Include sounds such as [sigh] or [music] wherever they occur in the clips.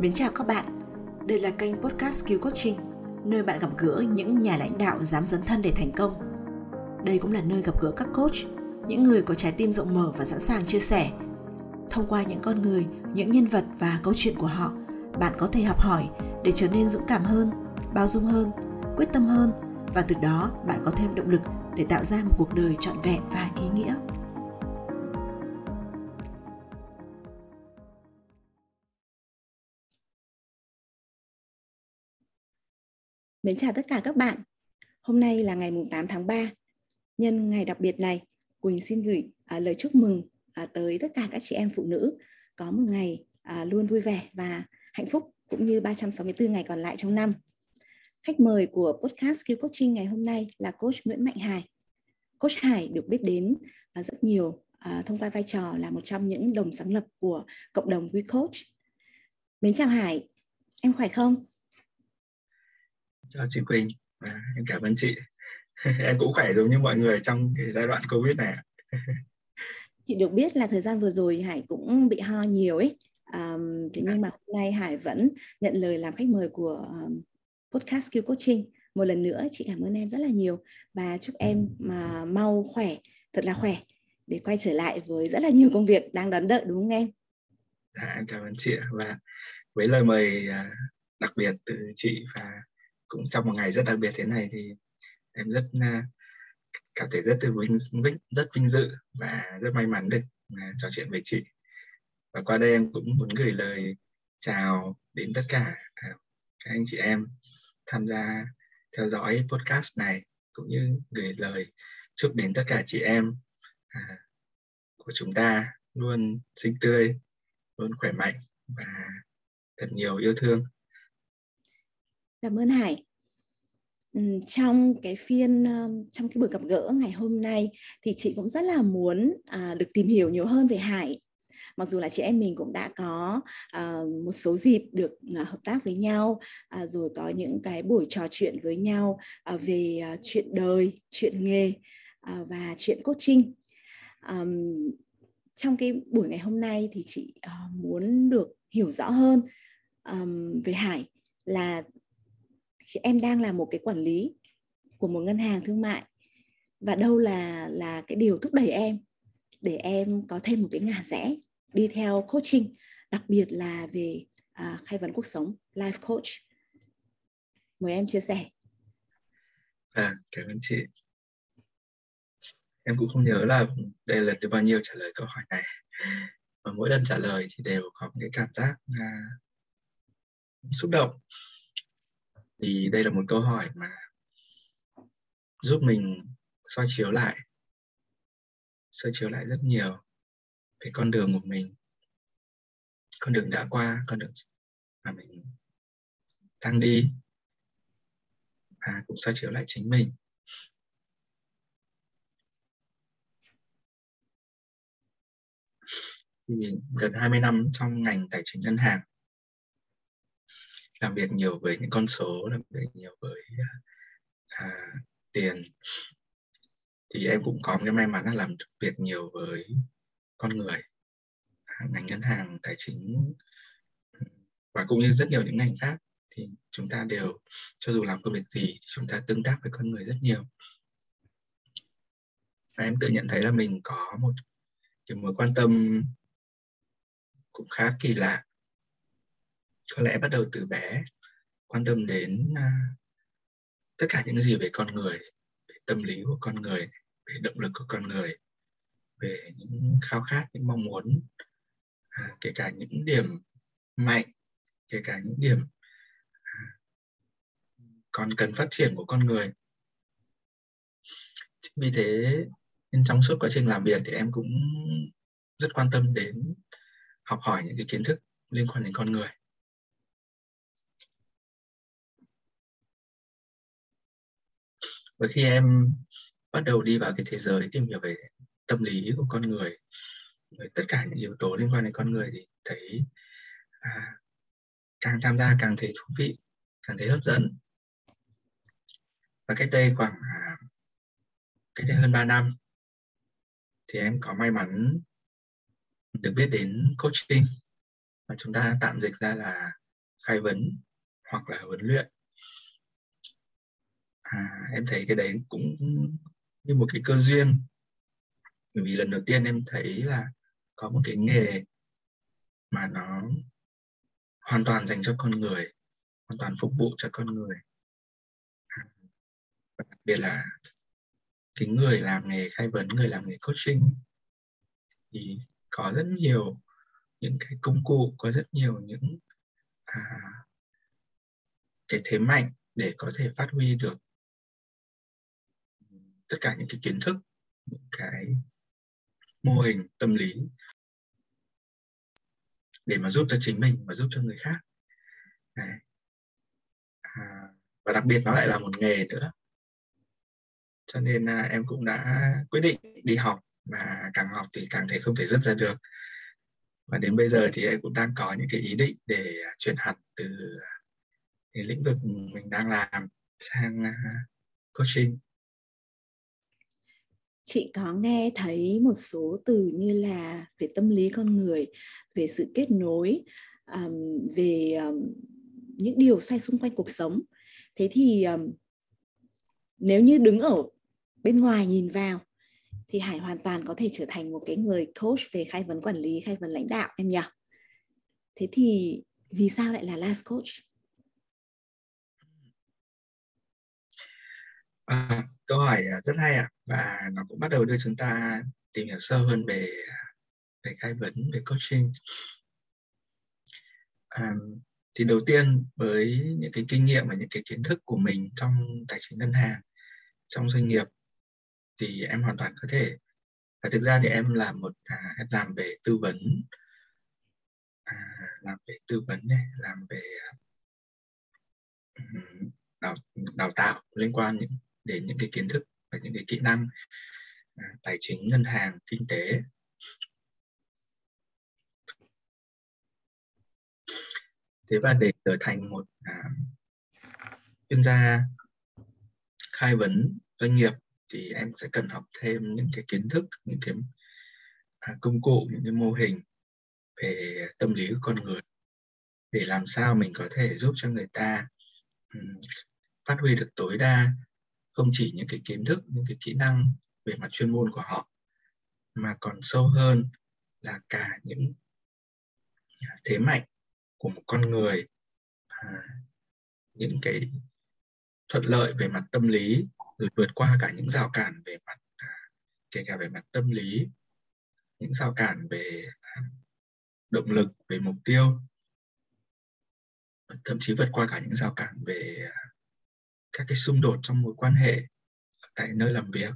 Mến chào các bạn. Đây là kênh podcast Skill Coaching, nơi bạn gặp gỡ những nhà lãnh đạo dám dấn thân để thành công. Đây cũng là nơi gặp gỡ các coach, những người có trái tim rộng mở và sẵn sàng chia sẻ. Thông qua những con người, những nhân vật và câu chuyện của họ, bạn có thể học hỏi để trở nên dũng cảm hơn, bao dung hơn, quyết tâm hơn và từ đó bạn có thêm động lực để tạo ra một cuộc đời trọn vẹn và ý nghĩa. Mến chào tất cả các bạn. Hôm nay là ngày 8 tháng 3. Nhân ngày đặc biệt này, Quỳnh xin gửi à, lời chúc mừng à, tới tất cả các chị em phụ nữ có một ngày à, luôn vui vẻ và hạnh phúc cũng như 364 ngày còn lại trong năm. Khách mời của podcast Skill Coaching ngày hôm nay là coach Nguyễn Mạnh Hải. Coach Hải được biết đến à, rất nhiều à, thông qua vai trò là một trong những đồng sáng lập của cộng đồng WeCoach. Mến chào Hải, em khỏe không? Chào chị Quỳnh. Và em cảm ơn chị. [laughs] Em cũng khỏe giống như mọi người trong cái giai đoạn covid này [laughs] chị được biết là thời gian vừa rồi Hải cũng bị ho nhiều ấy. Um, thế nhưng mà hôm nay Hải vẫn nhận lời làm khách mời của um, podcast Skill Coaching. Một lần nữa chị cảm ơn em rất là nhiều và chúc em mà mau khỏe thật là khỏe để quay trở lại với rất là nhiều công việc đang đón đợi đúng không em? Dạ, em cảm ơn chị và với lời mời à, đặc biệt từ chị và cũng trong một ngày rất đặc biệt thế này thì em rất uh, cảm thấy rất vinh, vinh rất vinh dự và rất may mắn được uh, trò chuyện với chị. Và qua đây em cũng muốn gửi lời chào đến tất cả uh, các anh chị em tham gia theo dõi podcast này cũng như gửi lời chúc đến tất cả chị em uh, của chúng ta luôn xinh tươi luôn khỏe mạnh và thật nhiều yêu thương. Cảm ơn Hải. Trong cái phiên trong cái buổi gặp gỡ ngày hôm nay thì chị cũng rất là muốn à, được tìm hiểu nhiều hơn về Hải. Mặc dù là chị em mình cũng đã có ờ, một số dịp được à, hợp tác với nhau, à, rồi có những cái buổi trò chuyện với nhau à, về chuyện đời, chuyện nghề và chuyện coaching. trinh trong cái buổi ngày hôm nay thì chị uh, muốn được hiểu rõ hơn um, về Hải là em đang là một cái quản lý của một ngân hàng thương mại và đâu là là cái điều thúc đẩy em để em có thêm một cái ngả rẽ đi theo coaching đặc biệt là về à, khai vấn cuộc sống life coach. Mời em chia sẻ. À cảm ơn chị. Em cũng không nhớ là đây là thứ bao nhiêu trả lời câu hỏi này. Và mỗi lần trả lời thì đều có một cái cảm giác à, xúc động thì đây là một câu hỏi mà giúp mình soi chiếu lại, soi chiếu lại rất nhiều về con đường của mình, con đường đã qua, con đường mà mình đang đi. Và cũng soi chiếu lại chính mình. Thì gần 20 năm trong ngành tài chính ngân hàng làm việc nhiều với những con số làm việc nhiều với à, à, tiền. Thì em cũng có cái may mắn là làm việc nhiều với con người à, ngành ngân hàng tài chính và cũng như rất nhiều những ngành khác. Thì chúng ta đều cho dù làm công việc gì thì chúng ta tương tác với con người rất nhiều. Và em tự nhận thấy là mình có một cái mối quan tâm cũng khá kỳ lạ có lẽ bắt đầu từ bé quan tâm đến uh, tất cả những gì về con người về tâm lý của con người về động lực của con người về những khao khát những mong muốn à, kể cả những điểm mạnh kể cả những điểm à, còn cần phát triển của con người. Chính vì thế nên trong suốt quá trình làm việc thì em cũng rất quan tâm đến học hỏi những cái kiến thức liên quan đến con người. Và khi em bắt đầu đi vào cái thế giới tìm hiểu về tâm lý của con người về tất cả những yếu tố liên quan đến con người thì thấy à, càng tham gia càng thấy thú vị càng thấy hấp dẫn. Và cách đây khoảng à, cách đây hơn 3 năm thì em có may mắn được biết đến coaching. Mà chúng ta tạm dịch ra là khai vấn hoặc là huấn luyện à, em thấy cái đấy cũng như một cái cơ duyên. Bởi vì lần đầu tiên em thấy là có một cái nghề mà nó hoàn toàn dành cho con người hoàn toàn phục vụ cho con người. À, và đặc biệt là cái người làm nghề khai vấn người làm nghề coaching thì có rất nhiều những cái công cụ có rất nhiều những à, cái thế mạnh để có thể phát huy được tất cả những cái kiến thức những cái mô hình tâm lý để mà giúp cho chính mình và giúp cho người khác. Đấy. À, và đặc biệt nó lại là một nghề nữa. Cho nên à, em cũng đã quyết định đi học Mà càng học thì càng thấy không thể dứt ra được. Và đến bây giờ thì em cũng đang có những cái ý định để à, chuyển hẳn từ à, cái lĩnh vực mình đang làm sang à, coaching chị có nghe thấy một số từ như là về tâm lý con người về sự kết nối um, về um, những điều xoay xung quanh cuộc sống? Thế thì um, nếu như đứng ở bên ngoài nhìn vào thì hải hoàn toàn có thể trở thành một cái người coach về khai vấn quản lý khai vấn lãnh đạo em nhỉ? Thế thì vì sao lại là life coach? À, câu hỏi à, rất hay ạ và nó cũng bắt đầu đưa chúng ta tìm hiểu sâu hơn về về khai vấn về coaching. À, thì đầu tiên với những cái kinh nghiệm và những cái kiến thức của mình trong tài chính ngân hàng trong doanh nghiệp thì em hoàn toàn có thể và thực ra thì em làm một à, em làm về tư vấn à, làm về tư vấn này làm về đào đào tạo liên quan những đến những cái kiến thức và những cái kỹ năng à, tài chính ngân hàng kinh tế. Thế và để trở thành một à, chuyên gia khai vấn doanh nghiệp thì em sẽ cần học thêm những cái kiến thức những cái à, công cụ những cái mô hình về tâm lý của con người để làm sao mình có thể giúp cho người ta um, phát huy được tối đa không chỉ những cái kiến thức những cái kỹ năng về mặt chuyên môn của họ mà còn sâu hơn là cả những à, thế mạnh của một con người à, những cái thuận lợi về mặt tâm lý rồi vượt qua cả những rào cản về mặt à, kể cả về mặt tâm lý những rào cản về à, động lực về mục tiêu thậm chí vượt qua cả những rào cản về à, các cái xung đột trong mối quan hệ tại nơi làm việc.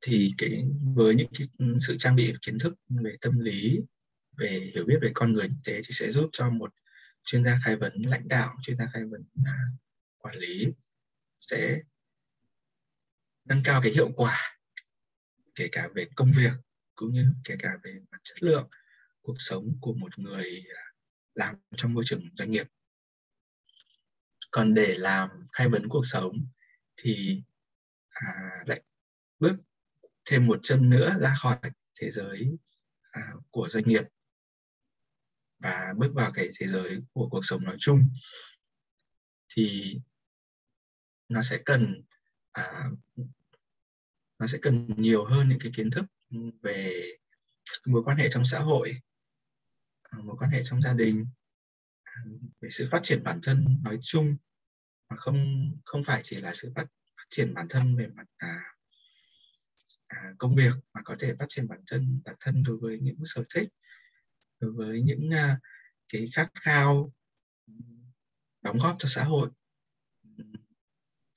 Thì cái, với những cái sự trang bị kiến thức, về tâm lý, về hiểu biết về con người như thế thì sẽ giúp cho một chuyên gia khai vấn lãnh đạo, chuyên gia khai vấn à, quản lý sẽ nâng cao cái hiệu quả, kể cả về công việc cũng như kể cả về mặt chất lượng cuộc sống của một người à, làm trong môi trường doanh nghiệp còn để làm khai vấn cuộc sống thì à, lại bước thêm một chân nữa ra khỏi thế giới à, của doanh nghiệp và bước vào cái thế giới của cuộc sống nói chung thì nó sẽ cần à, nó sẽ cần nhiều hơn những cái kiến thức về mối quan hệ trong xã hội à, mối quan hệ trong gia đình về sự phát triển bản thân nói chung mà không không phải chỉ là sự phát, phát triển bản thân về mặt à, à, công việc mà có thể phát triển bản thân bản thân đối với những sở thích đối với những à, cái khát khao đóng góp cho xã hội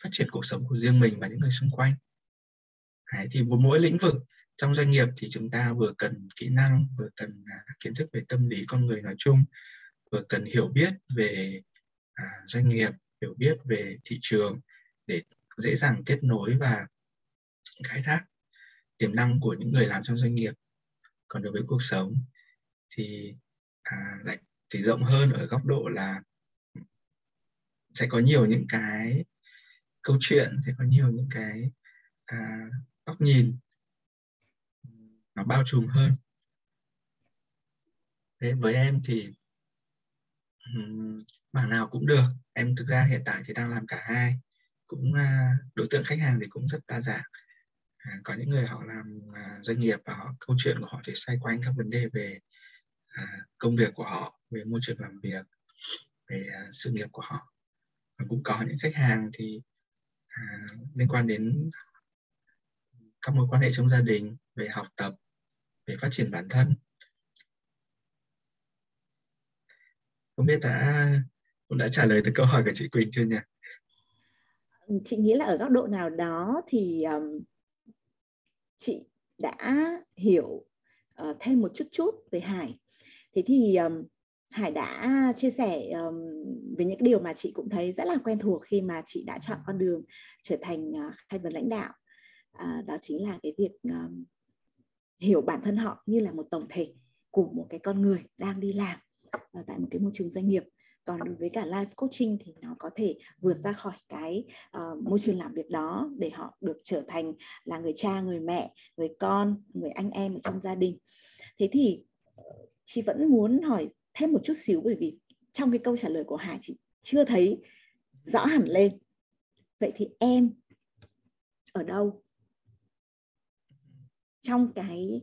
phát triển cuộc sống của riêng mình và những người xung quanh. Đấy, thì một mỗi lĩnh vực trong doanh nghiệp thì chúng ta vừa cần kỹ năng vừa cần à, kiến thức về tâm lý con người nói chung vừa cần hiểu biết về à, doanh nghiệp hiểu biết về thị trường để dễ dàng kết nối và khai thác tiềm năng của những người làm trong doanh nghiệp. Còn đối với cuộc sống thì à, lại thì rộng hơn ở góc độ là sẽ có nhiều những cái câu chuyện sẽ có nhiều những cái à, góc nhìn nó bao trùm hơn. Thế với em thì mảng nào cũng được. Em thực ra hiện tại thì đang làm cả hai. Cũng à, đối tượng khách hàng thì cũng rất đa dạng. À, có những người họ làm à, doanh nghiệp và họ, câu chuyện của họ thì xoay quanh các vấn đề về công việc của họ, về môi trường làm việc, về sự nghiệp của họ. Và cũng có những khách hàng thì liên quan đến các mối quan hệ trong gia đình, về học tập, về phát triển bản thân. Không biết đã cũng đã trả lời được câu hỏi của chị Quỳnh chưa nhỉ? Chị nghĩ là ở góc độ nào đó thì um, chị đã hiểu uh, thêm một chút chút về Hải. Thế thì um, Hải đã chia sẻ um, về những điều mà chị cũng thấy rất là quen thuộc khi mà chị đã chọn con đường trở thành uh, khai vấn lãnh đạo. Uh, đó chính là cái việc um, hiểu bản thân họ như là một tổng thể của một cái con người đang đi làm uh, tại một cái môi trường doanh nghiệp. Còn đối với cả life coaching thì nó có thể vượt ra khỏi cái uh, môi trường làm việc đó để họ được trở thành là người cha người mẹ người con người anh em ở trong gia đình. Thế thì chị vẫn muốn hỏi thêm một chút xíu bởi vì trong cái câu trả lời của hà chị chưa thấy rõ hẳn lên. Vậy thì em ở đâu? Trong cái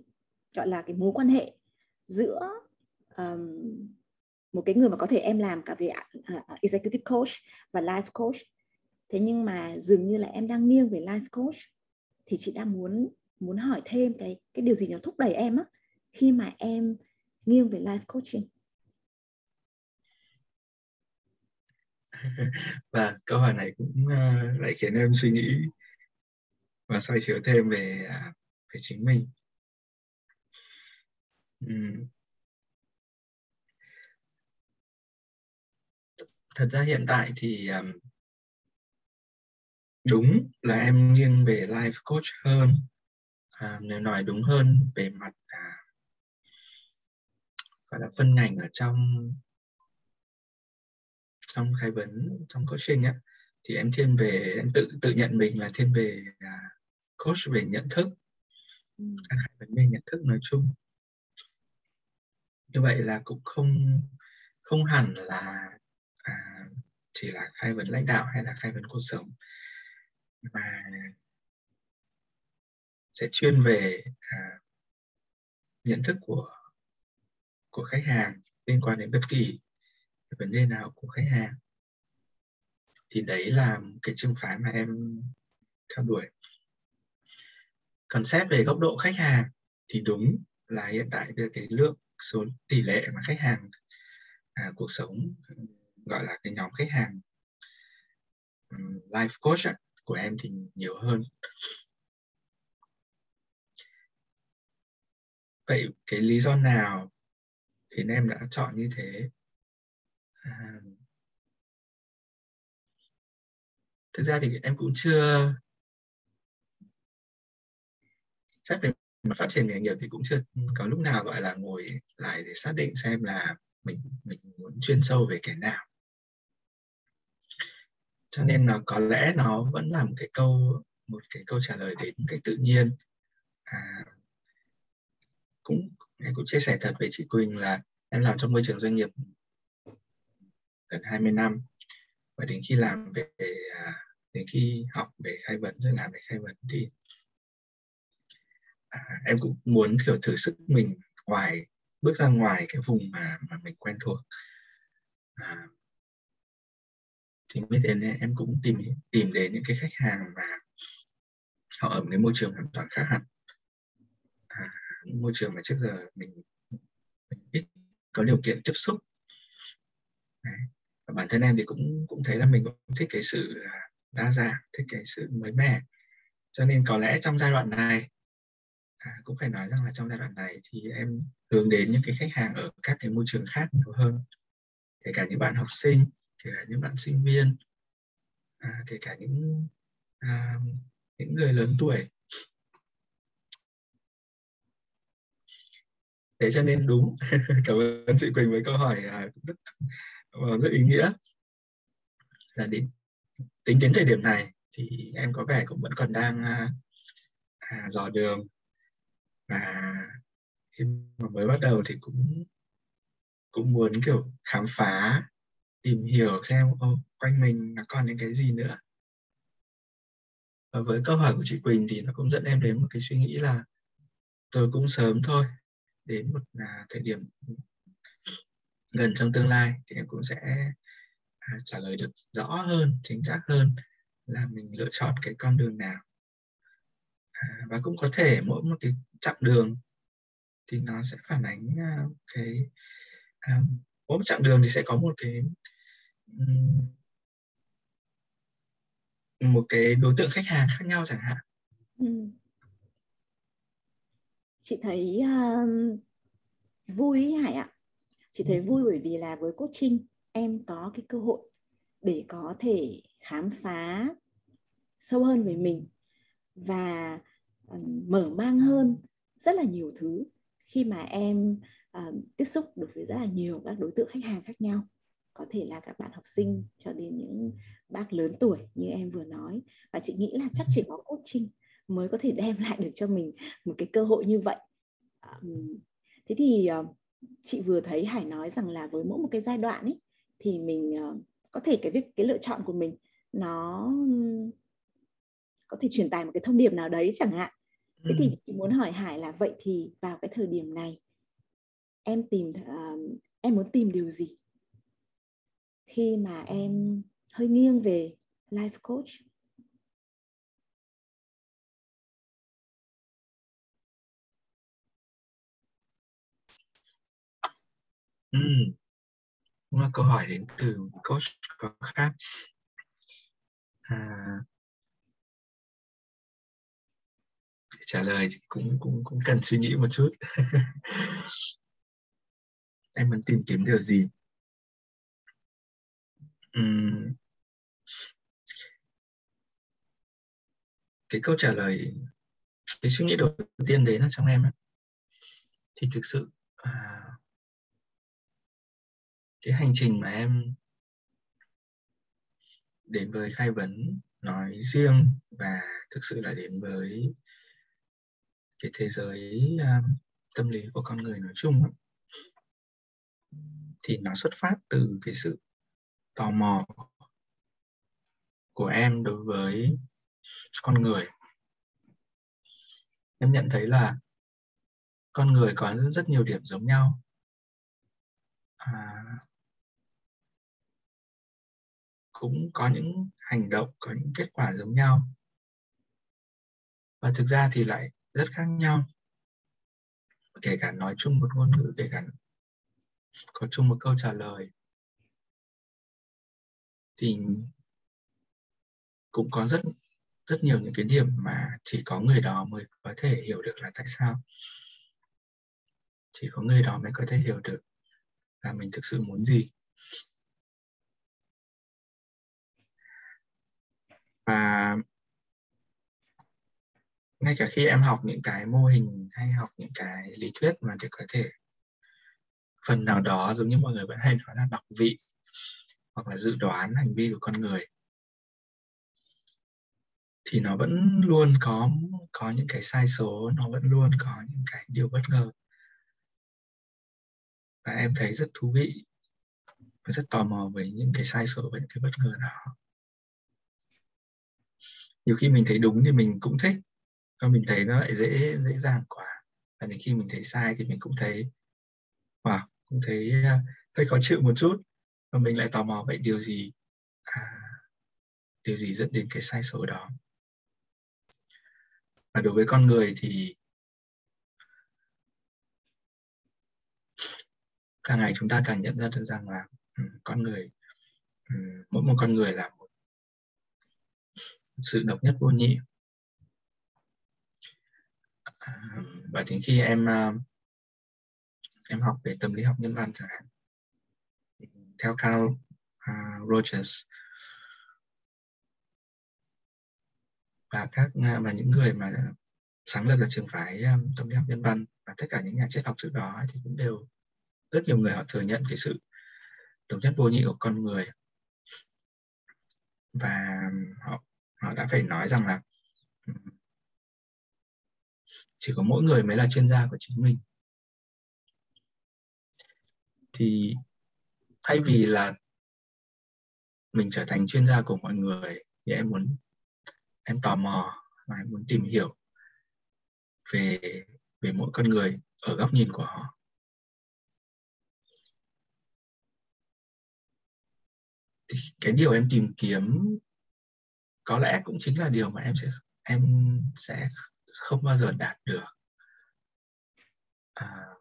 gọi là cái mối quan hệ giữa um, một cái người mà có thể em làm cả về à, à, executive coach và life coach. Thế nhưng mà dường như là em đang nghiêng về life coach. Thì chị đang muốn muốn hỏi thêm cái cái điều gì nó thúc đẩy em á khi mà em nghiêng về life coaching? [laughs] Và vâng, câu hỏi này cũng uh, lại khiến em suy nghĩ và xoay chiều thêm về uh, về chính mình. Uhm. Thật ra hiện tại thì um, đúng là em nghiêng về life coach hơn. À, nếu nói đúng hơn về mặt à, gọi là phân ngành ở trong trong khai vấn trong coaching á thì em thiên về em tự tự nhận mình là thiên về à, coach về nhận thức. Ừ. khai vấn về nhận thức nói chung. Như vậy là cũng không không hẳn là chỉ là khai vấn lãnh đạo hay là khai vấn cuộc sống. Mà sẽ chuyên về à, nhận thức của của khách hàng liên quan đến bất kỳ vấn đề nào của khách hàng. Thì đấy là cái trường phái mà em theo đuổi. Còn xét về góc độ khách hàng thì đúng là hiện tại bây cái lượng số tỷ lệ mà khách hàng à, cuộc sống gọi là cái nhóm khách hàng um, life coach ấy, của em thì nhiều hơn. Vậy cái lý do nào khiến em đã chọn như thế? À, thực ra thì em cũng chưa xét về mặt phát triển nghề nghiệp thì cũng chưa có lúc nào gọi là ngồi lại để xác định xem là mình mình muốn chuyên sâu về cái nào cho nên là có lẽ nó vẫn là một cái câu một cái câu trả lời đến cái tự nhiên. À, cũng em cũng chia sẻ thật với chị Quỳnh là em làm trong môi trường doanh nghiệp gần 20 năm. Và đến khi làm về à, đến khi học về khai vấn rồi làm về khai vấn thì à, em cũng muốn thử thử sức mình ngoài bước ra ngoài cái vùng mà mà mình quen thuộc. À, thì mới thế nên em cũng tìm tìm đến những cái khách hàng mà họ ở một cái môi trường hoàn toàn khác hẳn. À, môi trường mà trước giờ mình, mình ít có điều kiện tiếp xúc. Đấy. và bản thân em thì cũng cũng thấy là mình cũng thích cái sự đa dạng thích cái sự mới mẻ. Cho nên có lẽ trong giai đoạn này à, cũng phải nói rằng là trong giai đoạn này thì em hướng đến những cái khách hàng ở các cái môi trường khác nhiều hơn. Kể cả những bạn học sinh kể cả những bạn sinh viên à, kể cả những à, những người lớn tuổi. Thế cho nên đúng [laughs] cảm ơn chị Quỳnh với câu hỏi à, rất ờ, rất ý nghĩa. Là đến tính đến thời điểm này thì em có vẻ cũng vẫn còn đang à, à, dò đường. Và khi mà mới bắt đầu thì cũng cũng muốn kiểu khám phá tìm hiểu xem ô, quanh mình nó còn những cái gì nữa. Và với câu hỏi của chị Quỳnh thì nó cũng dẫn em đến một cái suy nghĩ là tôi cũng sớm thôi đến một à, thời điểm gần trong tương lai thì em cũng sẽ à, trả lời được rõ hơn chính xác hơn là mình lựa chọn cái con đường nào. À, và cũng có thể mỗi một cái chặng đường thì nó sẽ phản ánh à, cái à, mỗi một chặng đường thì sẽ có một cái một cái đối tượng khách hàng khác nhau chẳng hạn. Ừ. chị thấy uh, vui Hải ạ. Chị thấy vui bởi vì là với coaching em có cái cơ hội để có thể khám phá sâu hơn về mình và um, mở mang hơn rất là nhiều thứ khi mà em uh, tiếp xúc được với rất là nhiều các đối tượng khách hàng khác nhau có thể là các bạn học sinh cho đến những bác lớn tuổi như em vừa nói. Và chị nghĩ là chắc chỉ có coaching mới có thể [laughs] đem lại được cho mình một cái cơ hội như vậy. Thế thì uh, chị vừa thấy Hải nói rằng là với mỗi một cái giai đoạn ấy thì mình uh, có thể cái việc cái lựa chọn của mình nó có thể truyền tải một cái thông điệp nào đấy chẳng hạn. Thế thì chị muốn hỏi Hải là vậy thì vào cái thời điểm này em tìm em muốn tìm điều gì khi mà em hơi nghiêng về life coach Ừ. Là câu hỏi đến từ coach có khác. À, để trả lời thì cũng cũng cũng cần suy nghĩ một chút. [laughs] em muốn tìm kiếm điều gì? Uhm. Cái câu trả lời, cái suy nghĩ đầu tiên đến ở trong em ấy, thì thực sự à, cái hành trình mà em đến với khai vấn nói riêng và thực sự là đến với cái thế giới um, tâm lý của con người nói chung thì nó xuất phát từ cái sự tò mò của em đối với con người. Em nhận thấy là con người có rất, rất nhiều điểm giống nhau. À, cũng có những hành động có những kết quả giống nhau. Và thực ra thì lại rất khác nhau. Kể cả nói chung một ngôn ngữ kể cả có chung một câu trả lời thì cũng có rất rất nhiều những cái điểm mà chỉ có người đó mới có thể hiểu được là tại sao. Chỉ có người đó mới có thể hiểu được là mình thực sự muốn gì. Và ngay cả khi em học những cái mô hình hay học những cái lý thuyết mà thì có thể phần nào đó giống như mọi người vẫn hay nói là đọc vị hoặc là dự đoán hành vi của con người thì nó vẫn luôn có có những cái sai số nó vẫn luôn có những cái điều bất ngờ. Và em thấy rất thú vị và rất tò mò với những cái sai số và những cái bất ngờ đó. Nhiều khi mình thấy đúng thì mình cũng thích và mình thấy nó lại dễ dễ dàng quá. Và đến khi mình thấy sai thì mình cũng thấy wow cũng thấy uh, hơi khó chịu một chút và mình lại tò mò vậy điều gì à, điều gì dẫn đến cái sai số đó? Và đối với con người thì càng ngày chúng ta càng nhận ra được rằng là ừ, con người ừ, mỗi một con người là một sự độc nhất vô nhị. À, và đến khi em à, em học về tâm lý học nhân văn chẳng hạn theo Carl uh, Rogers. Và các à, và những người mà sáng lập ra trường phái um, tâm lý học nhân văn và tất cả những nhà triết học trước đó thì cũng đều rất nhiều người họ thừa nhận cái sự độc nhất vô nhị của con người. Và họ họ đã phải nói rằng là chỉ có mỗi người mới là chuyên gia của chính mình. Thì thay vì là mình trở thành chuyên gia của mọi người thì em muốn em tò mò và em muốn tìm hiểu về về mỗi con người ở góc nhìn của họ. Thì cái điều em tìm kiếm có lẽ cũng chính là điều mà em sẽ em sẽ không bao giờ đạt được. À,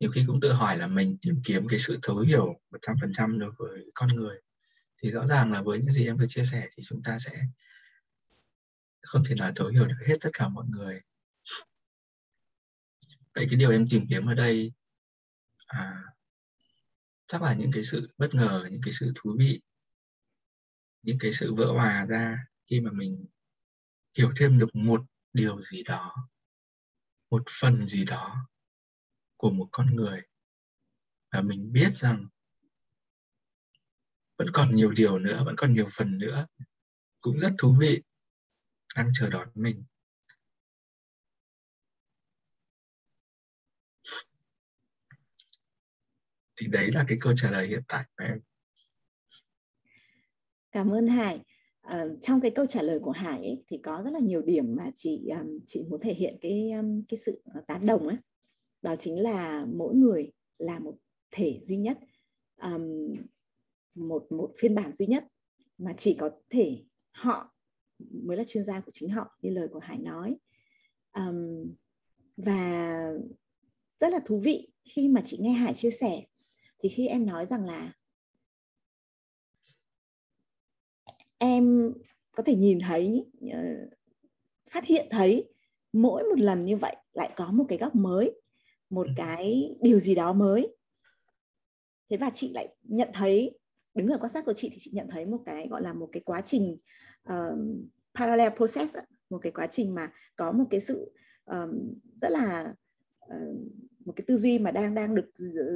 nhiều khi cũng tự hỏi là mình tìm kiếm cái sự thấu hiểu 100% đối với con người. Thì rõ ràng là với những gì em vừa chia sẻ thì chúng ta sẽ không thể nào thấu hiểu được hết tất cả mọi người. Vậy cái điều em tìm kiếm ở đây à, chắc là những cái sự bất ngờ những cái sự thú vị những cái sự vỡ hòa ra khi mà mình hiểu thêm được một điều gì đó một phần gì đó của một con người. Và mình biết rằng vẫn còn nhiều điều nữa vẫn còn nhiều phần nữa cũng rất thú vị đang chờ đón mình. Thì đấy là cái câu trả lời hiện tại của em. Cảm ơn Hải. À, trong cái câu trả lời của Hải ấy, thì có rất là nhiều điểm mà chị um, chị muốn thể hiện cái um, cái sự ờ, tán đồng ấy đó chính là mỗi người là một thể duy nhất um, một một phiên bản duy nhất. Mà chỉ có thể họ mới là chuyên gia của chính họ như lời của Hải nói. Um, và rất là thú vị khi mà chị nghe Hải chia sẻ. Thì khi em nói rằng là em có thể nhìn thấy ờ, phát hiện thấy mỗi một lần như vậy lại có một cái góc mới một ừ. cái điều gì đó mới. Thế và chị lại nhận thấy đứng ở quan sát của chị thì chị nhận thấy một cái gọi là một cái quá trình uh, parallel process một cái quá trình mà có một cái sự um, rất là uh, một cái tư duy mà đang đang được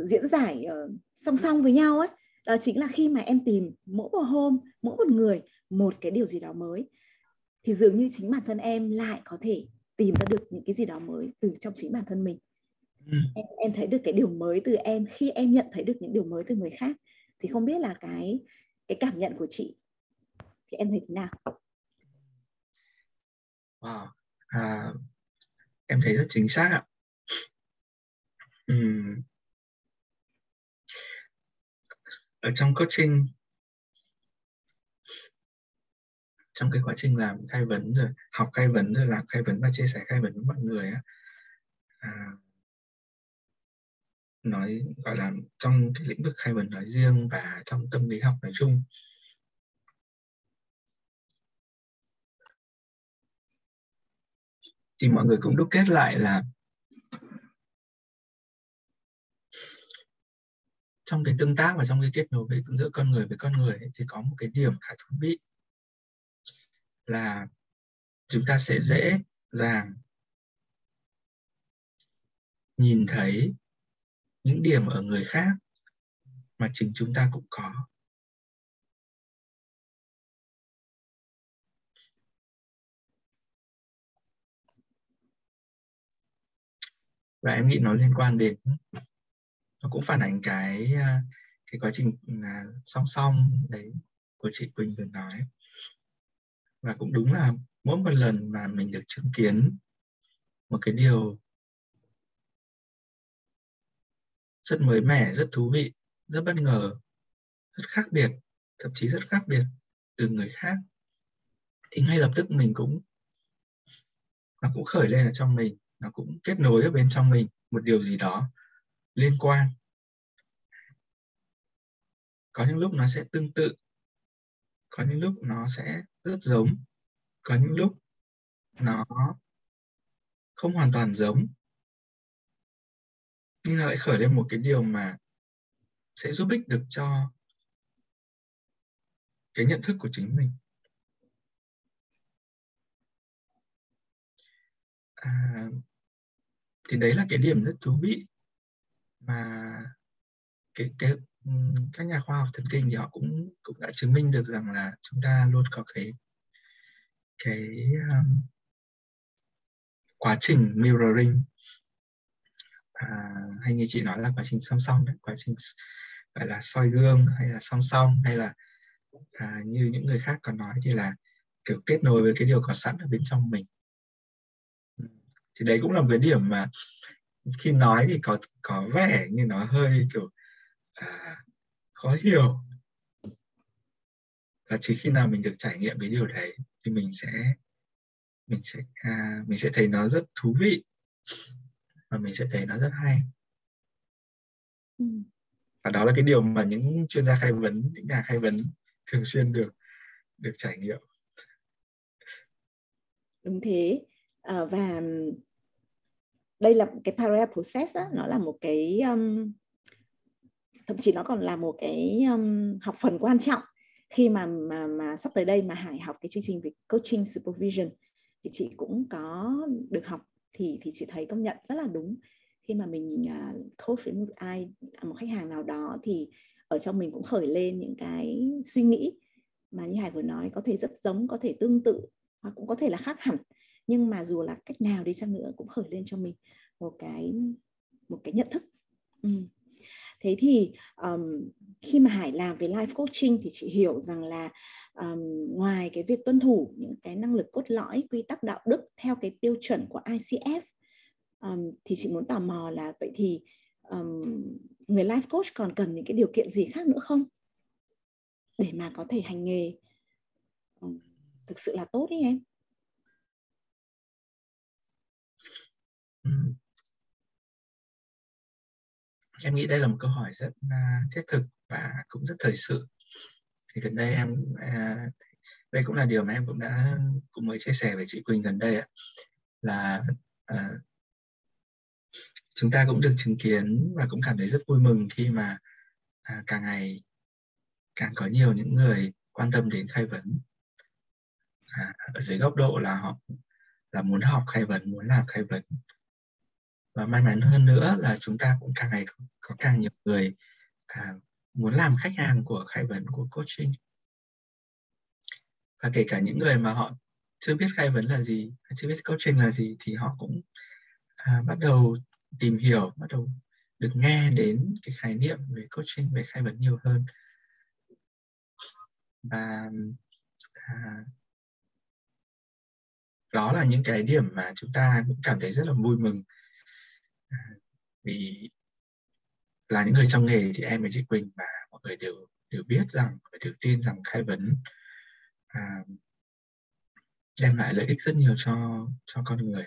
diễn giải uh, song song với nhau ấy. Đó chính là khi mà em tìm mỗi một hôm mỗi một người một cái điều gì đó mới thì dường như chính bản thân em lại có thể tìm ra được những cái gì đó mới từ trong chính bản thân mình ừ. em, em thấy được cái điều mới từ em khi em nhận thấy được những điều mới từ người khác thì không biết là cái cái cảm nhận của chị thì em thấy thế nào wow à, em thấy rất chính xác ạ uhm. ở trong coaching trong cái quá trình làm khai vấn rồi học khai vấn rồi làm khai vấn và chia sẻ khai vấn với mọi người á à, nói gọi là trong cái lĩnh vực khai vấn nói riêng và trong tâm lý học nói chung. Thì mọi người cũng đúc kết lại là trong cái tương tác và trong cái kết nối với giữa con người với con người ấy, thì có một cái điểm khá thú vị là chúng ta sẽ dễ dàng nhìn thấy những điểm ở người khác mà chính chúng ta cũng có. Và em nghĩ nó liên quan đến, nó cũng phản ánh cái à, cái quá trình là song song đấy của chị Quỳnh vừa nói. Và cũng đúng là mỗi một lần mà mình được chứng kiến một cái điều rất mới mẻ, rất thú vị, rất bất ngờ, rất khác biệt, thậm chí rất khác biệt từ người khác. Thì ngay lập tức mình cũng, nó cũng khởi lên ở trong mình, nó cũng kết nối ở bên trong mình một điều gì đó liên quan. Có những lúc nó sẽ tương tự, có những lúc nó sẽ rất giống, có những lúc nó không hoàn toàn giống nhưng nó lại khởi lên một cái điều mà sẽ giúp ích được cho cái nhận thức của chính mình. À, thì đấy là cái điểm rất thú vị mà cái cái các nhà khoa học thần kinh thì họ cũng cũng đã chứng minh được rằng là chúng ta luôn có cái cái um, quá trình mirroring à, hay như chị nói là quá trình song song đấy quá trình gọi là soi gương hay là song song hay là à, như những người khác còn nói thì là kiểu kết nối với cái điều có sẵn ở bên trong mình. Ừ, thì đấy cũng là một cái điểm mà khi nói thì có có vẻ như nó hơi kiểu à, khó hiểu. Và chỉ khi nào mình được trải nghiệm cái điều đấy thì mình sẽ mình sẽ à, mình sẽ thấy nó rất thú vị và mình sẽ thấy nó rất hay. Ừ. và đó là cái điều mà những chuyên gia khai vấn những nhà khai vấn thường xuyên được được trải nghiệm. Đúng thế. À, và đây là cái parallel process đó, nó là một cái um, thậm chí nó còn là một cái um, học phần quan trọng khi mà mà mà sắp tới đây mà Hải học cái chương trình về coaching supervision thì chị cũng có được học thì thì chị thấy công nhận rất là đúng. Khi mà mình uh, coach với một ai à, một khách hàng nào đó thì ở trong mình cũng khởi lên những cái suy nghĩ mà như Hải vừa nói có thể rất giống có thể tương tự hoặc cũng có thể là khác hẳn. Nhưng mà dù là cách nào đi chăng nữa cũng khởi lên cho mình một cái một cái nhận thức. Ừ. thế thì um, khi mà Hải làm về life coaching thì chị hiểu rằng là um, ngoài cái việc tuân thủ những cái năng lực cốt lõi quy tắc đạo đức theo cái tiêu chuẩn của ICF um, thì chị muốn tò mò là vậy thì um, người life coach còn cần những cái điều kiện gì khác nữa không? Để mà có thể hành nghề um, thực sự là tốt đấy em. Em nghĩ đây là một câu hỏi rất uh, thiết thực và cũng rất thời sự thì gần đây em à, đây cũng là điều mà em cũng đã cũng mới chia sẻ với chị Quỳnh gần đây ạ. Là à, chúng ta cũng được chứng kiến và cũng cảm thấy rất vui mừng khi mà à, càng ngày càng có nhiều những người quan tâm đến khai vấn. À, ở dưới góc độ là họ là muốn học khai vấn muốn làm khai vấn. Và may mắn hơn nữa là chúng ta cũng càng ngày có, có càng nhiều người à, muốn làm khách hàng của khai vấn của coaching. Và kể cả những người mà họ chưa biết khai vấn là gì chưa biết coaching là gì thì họ cũng à, bắt đầu tìm hiểu bắt đầu được nghe đến cái khái niệm về coaching về khai vấn nhiều hơn. Và à, đó là những cái điểm mà chúng ta cũng cảm thấy rất là vui mừng. À, vì là những người trong nghề thì em và chị Quỳnh và mọi người đều đều biết rằng và đều tin rằng khai vấn à, đem lại lợi ích rất nhiều cho cho con người.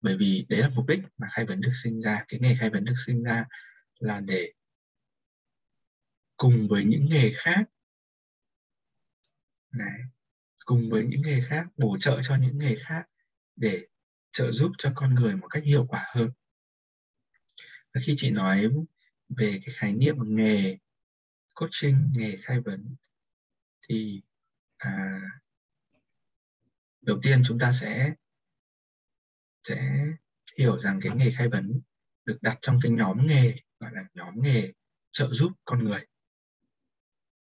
Bởi vì đấy là mục đích mà khai vấn được sinh ra. Cái nghề khai vấn được sinh ra là để cùng với những nghề khác này cùng với những nghề khác bổ trợ cho những nghề khác để trợ giúp cho con người một cách hiệu quả hơn. Và khi chị nói về cái khái niệm nghề coaching nghề khai vấn thì à, đầu tiên chúng ta sẽ sẽ hiểu rằng cái nghề khai vấn được đặt trong cái nhóm nghề gọi là nhóm nghề trợ giúp con người.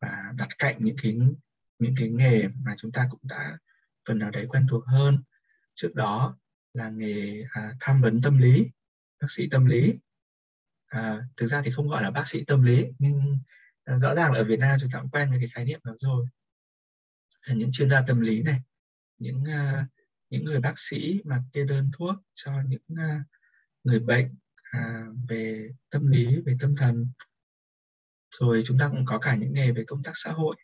Và đặt cạnh những cái những cái nghề mà chúng ta cũng đã phần nào đấy quen thuộc hơn. Trước đó là nghề à, tham vấn tâm lý bác sĩ tâm lý à, thực ra thì không gọi là bác sĩ tâm lý nhưng à, rõ ràng là ở Việt Nam chúng ta cũng quen với cái khái niệm đó rồi. À, những chuyên gia tâm lý này những à, những người bác sĩ mà kê đơn thuốc cho những à, người bệnh à, về tâm lý về tâm thần. Rồi chúng ta cũng có cả những nghề về công tác xã hội.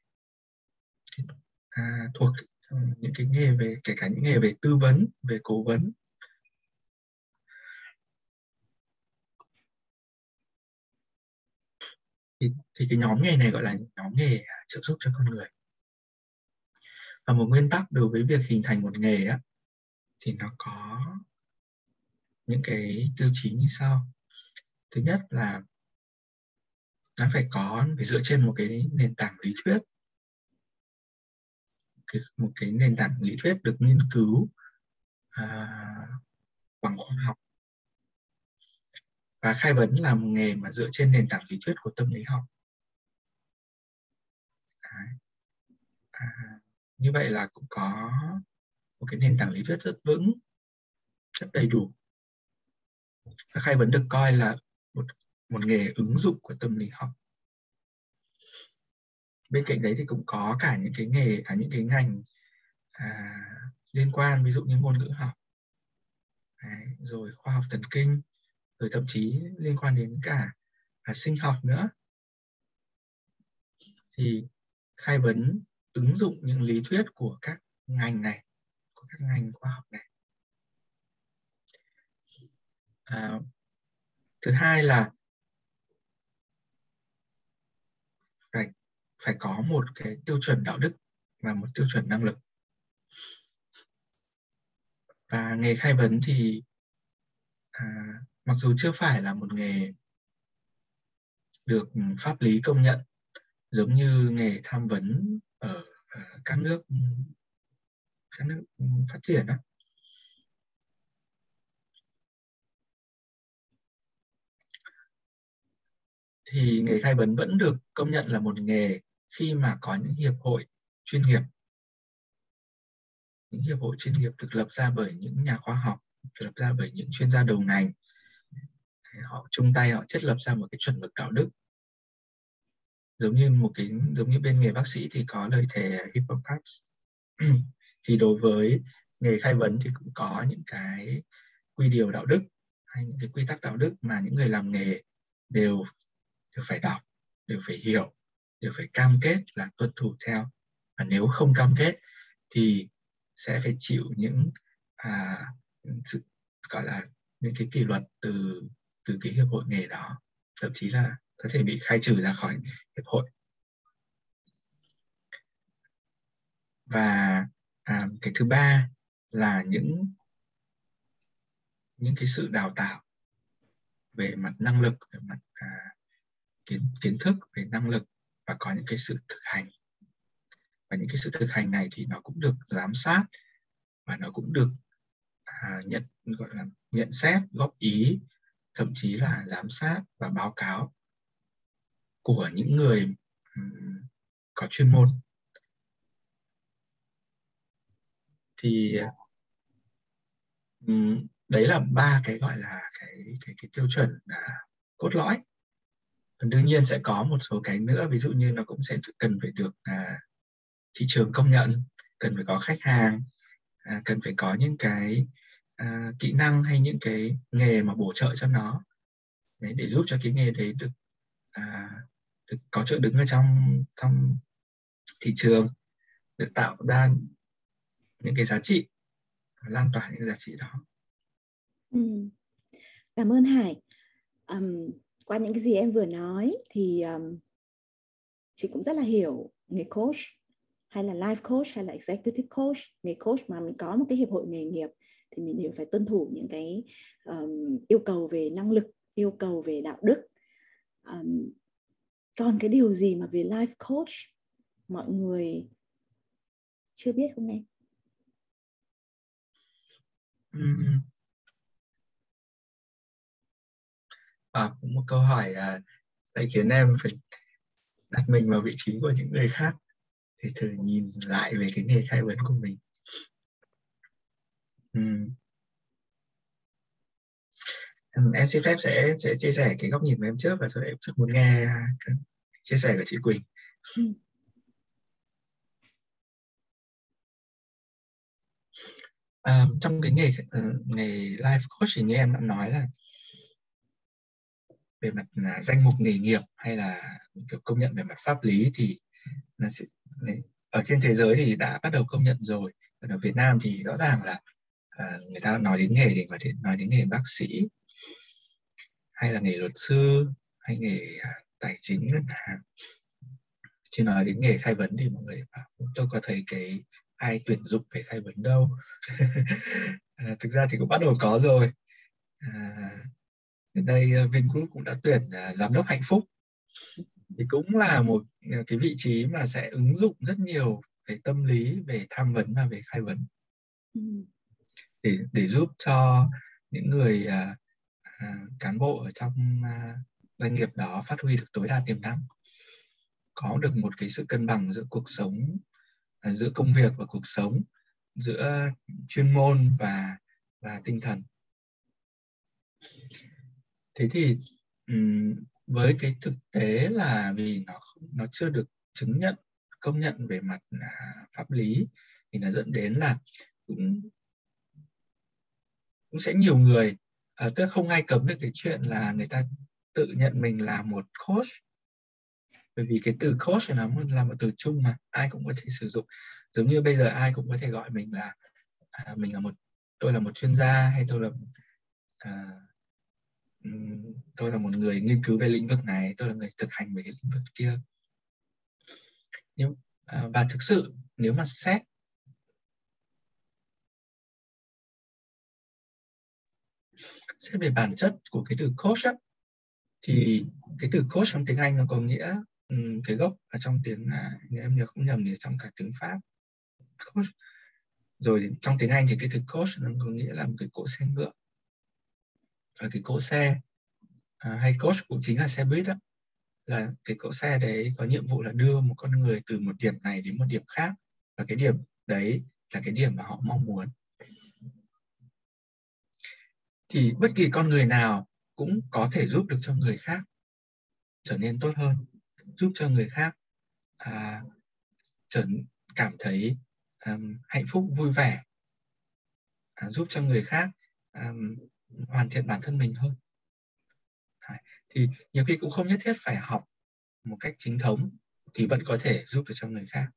À, thuộc à, những cái nghề về kể cả những nghề về tư vấn về cố vấn. Thì, thì cái nhóm nghề này gọi là nhóm nghề à, trợ giúp cho con người. Và một nguyên tắc đối với việc hình thành một nghề á, thì nó có những cái tiêu chí như sau. Thứ nhất là nó phải có phải dựa trên một cái nền tảng lý thuyết. Một cái nền tảng lý thuyết được nghiên cứu à, bằng khoa học và khai vấn là một nghề mà dựa trên nền tảng lý thuyết của tâm lý học. À, như vậy là cũng có một cái nền tảng lý thuyết rất vững rất đầy đủ. Khai vấn được coi là một một nghề ứng dụng của tâm lý học. Bên cạnh đấy thì cũng có cả những cái nghề à, những cái ngành à, liên quan ví dụ như ngôn ngữ học. Đấy, rồi khoa học thần kinh rồi thậm chí liên quan đến cả à, sinh học nữa. Thì khai vấn ứng dụng những lý thuyết của các ngành này của các ngành khoa học này. À, thứ hai là phải phải có một cái tiêu chuẩn đạo đức và một tiêu chuẩn năng lực. Và nghề khai vấn thì à, mặc dù chưa phải là một nghề được pháp lý công nhận giống như nghề tham vấn ở, các nước các nước phát triển đó. Thì nghề khai vấn vẫn được công nhận là một nghề khi mà có những hiệp hội chuyên nghiệp. Những hiệp hội chuyên nghiệp được lập ra bởi những nhà khoa học được lập ra bởi những chuyên gia đầu ngành họ chung tay họ thiết lập ra một cái chuẩn mực đạo đức. Giống như một cái giống như bên nghề bác sĩ thì có lời thề Hippocrates. Thì đối với nghề khai vấn thì cũng có những cái quy điều đạo đức hay những cái quy tắc đạo đức mà những người làm nghề đều đều phải đọc đều phải hiểu đều phải cam kết là tuân thủ theo. Và nếu không cam kết thì sẽ phải chịu những à, sự gọi là những cái kỷ luật từ từ cái hiệp hội nghề đó thậm chí là có thể bị khai trừ ra khỏi hiệp hội. Và à, cái thứ ba là những những cái sự đào tạo về mặt năng lực về mặt à, kiến kiến thức về năng lực và có những cái sự thực hành. Và những cái sự thực hành này thì nó cũng được giám sát và nó cũng được à, nhận gọi là nhận xét góp ý thậm chí là giám sát và báo cáo của những người có chuyên môn. Thì đấy là ba cái gọi là cái cái cái tiêu chuẩn là cốt lõi. Còn đương nhiên sẽ có một số cái nữa ví dụ như nó cũng sẽ cần phải được à, thị trường công nhận cần phải có khách hàng à, cần phải có những cái à, kỹ năng hay những cái nghề mà bổ trợ cho nó. Đấy, để giúp cho cái nghề đấy được à, được có chỗ đứng ở trong trong thị trường được tạo ra những cái giá trị lan tỏa những giá trị đó. Ừ. cảm ơn Hải. Um, qua những cái gì em vừa nói thì um, chị cũng rất là hiểu nghề coach hay là life coach hay là executive coach. Nghề coach mà mình có một cái hiệp hội nghề nghiệp thì mình đều phải tuân thủ những cái um, yêu cầu về năng lực yêu cầu về đạo đức. Um, còn cái điều gì mà về life coach mọi người chưa biết không em? À, cũng một câu hỏi à, lại khiến em phải đặt mình vào vị trí của những người khác thì thử nhìn lại về cái nghề khai vấn của mình uhm. em xin phép sẽ sẽ chia sẻ cái góc nhìn của em trước và sau đó em rất muốn nghe chia sẻ của chị Quỳnh. À, trong cái nghề uh, nghề life coach thì như em đã nói là về mặt uh, danh mục nghề nghiệp hay là kiểu công nhận về mặt pháp lý thì nó sẽ ở trên thế giới thì đã bắt đầu công nhận rồi. Còn ở Việt Nam thì rõ ràng là À, người ta nói đến nghề thì nói đến nói đến nghề bác sĩ hay là nghề luật sư hay nghề à, tài chính ngân hàng. Chứ nói đến nghề khai vấn thì mọi người bảo tôi có thấy cái ai tuyển dụng về khai vấn đâu? [laughs] À, thực ra thì cũng bắt đầu có rồi. À, đây à, Vingroup cũng đã tuyển uh, giám đốc hạnh phúc. Thì cũng là một cái vị trí mà sẽ ứng dụng rất nhiều về tâm lý về tham vấn và về khai vấn. Ừ để để giúp cho những người uh, uh, cán bộ ở trong uh, doanh nghiệp đó phát huy được tối đa tiềm năng có được một cái sự cân bằng giữa cuộc sống giữa công việc và cuộc sống giữa chuyên môn và và tinh thần. Thế thì um, với cái thực tế là vì nó nó chưa được chứng nhận công nhận về mặt uh, pháp lý thì nó dẫn đến là cũng cũng sẽ nhiều người à, tức không ai cấm được cái chuyện là người ta tự nhận mình là một coach. Bởi vì cái từ coach là một là một từ chung mà ai cũng có thể sử dụng. Giống như bây giờ ai cũng có thể gọi mình là à, mình là một tôi là một chuyên gia hay tôi là à, tôi là một người nghiên cứu về lĩnh vực này tôi là người thực hành về cái lĩnh vực kia. Nhưng à, và thực sự nếu mà xét xét về bản chất của cái từ coach á, thì cái từ coach trong tiếng Anh nó có nghĩa um, cái gốc ở trong tiếng à, nếu em nhớ không nhầm thì trong cả tiếng Pháp. Coach. Rồi trong tiếng Anh thì cái từ coach nó có nghĩa là một cái cỗ xe ngựa. Và cái cỗ xe à, hay coach cũng chính là xe buýt đó là cái cỗ xe đấy có nhiệm vụ là đưa một con người từ một điểm này đến một điểm khác. Và cái điểm đấy là cái điểm mà họ mong muốn thì bất kỳ con người nào cũng có thể giúp được cho người khác trở nên tốt hơn giúp cho người khác à, trở cảm thấy um, hạnh phúc vui vẻ à, giúp cho người khác um, hoàn thiện bản thân mình hơn. Thì nhiều khi cũng không nhất thiết phải học một cách chính thống thì vẫn có thể giúp được cho người khác.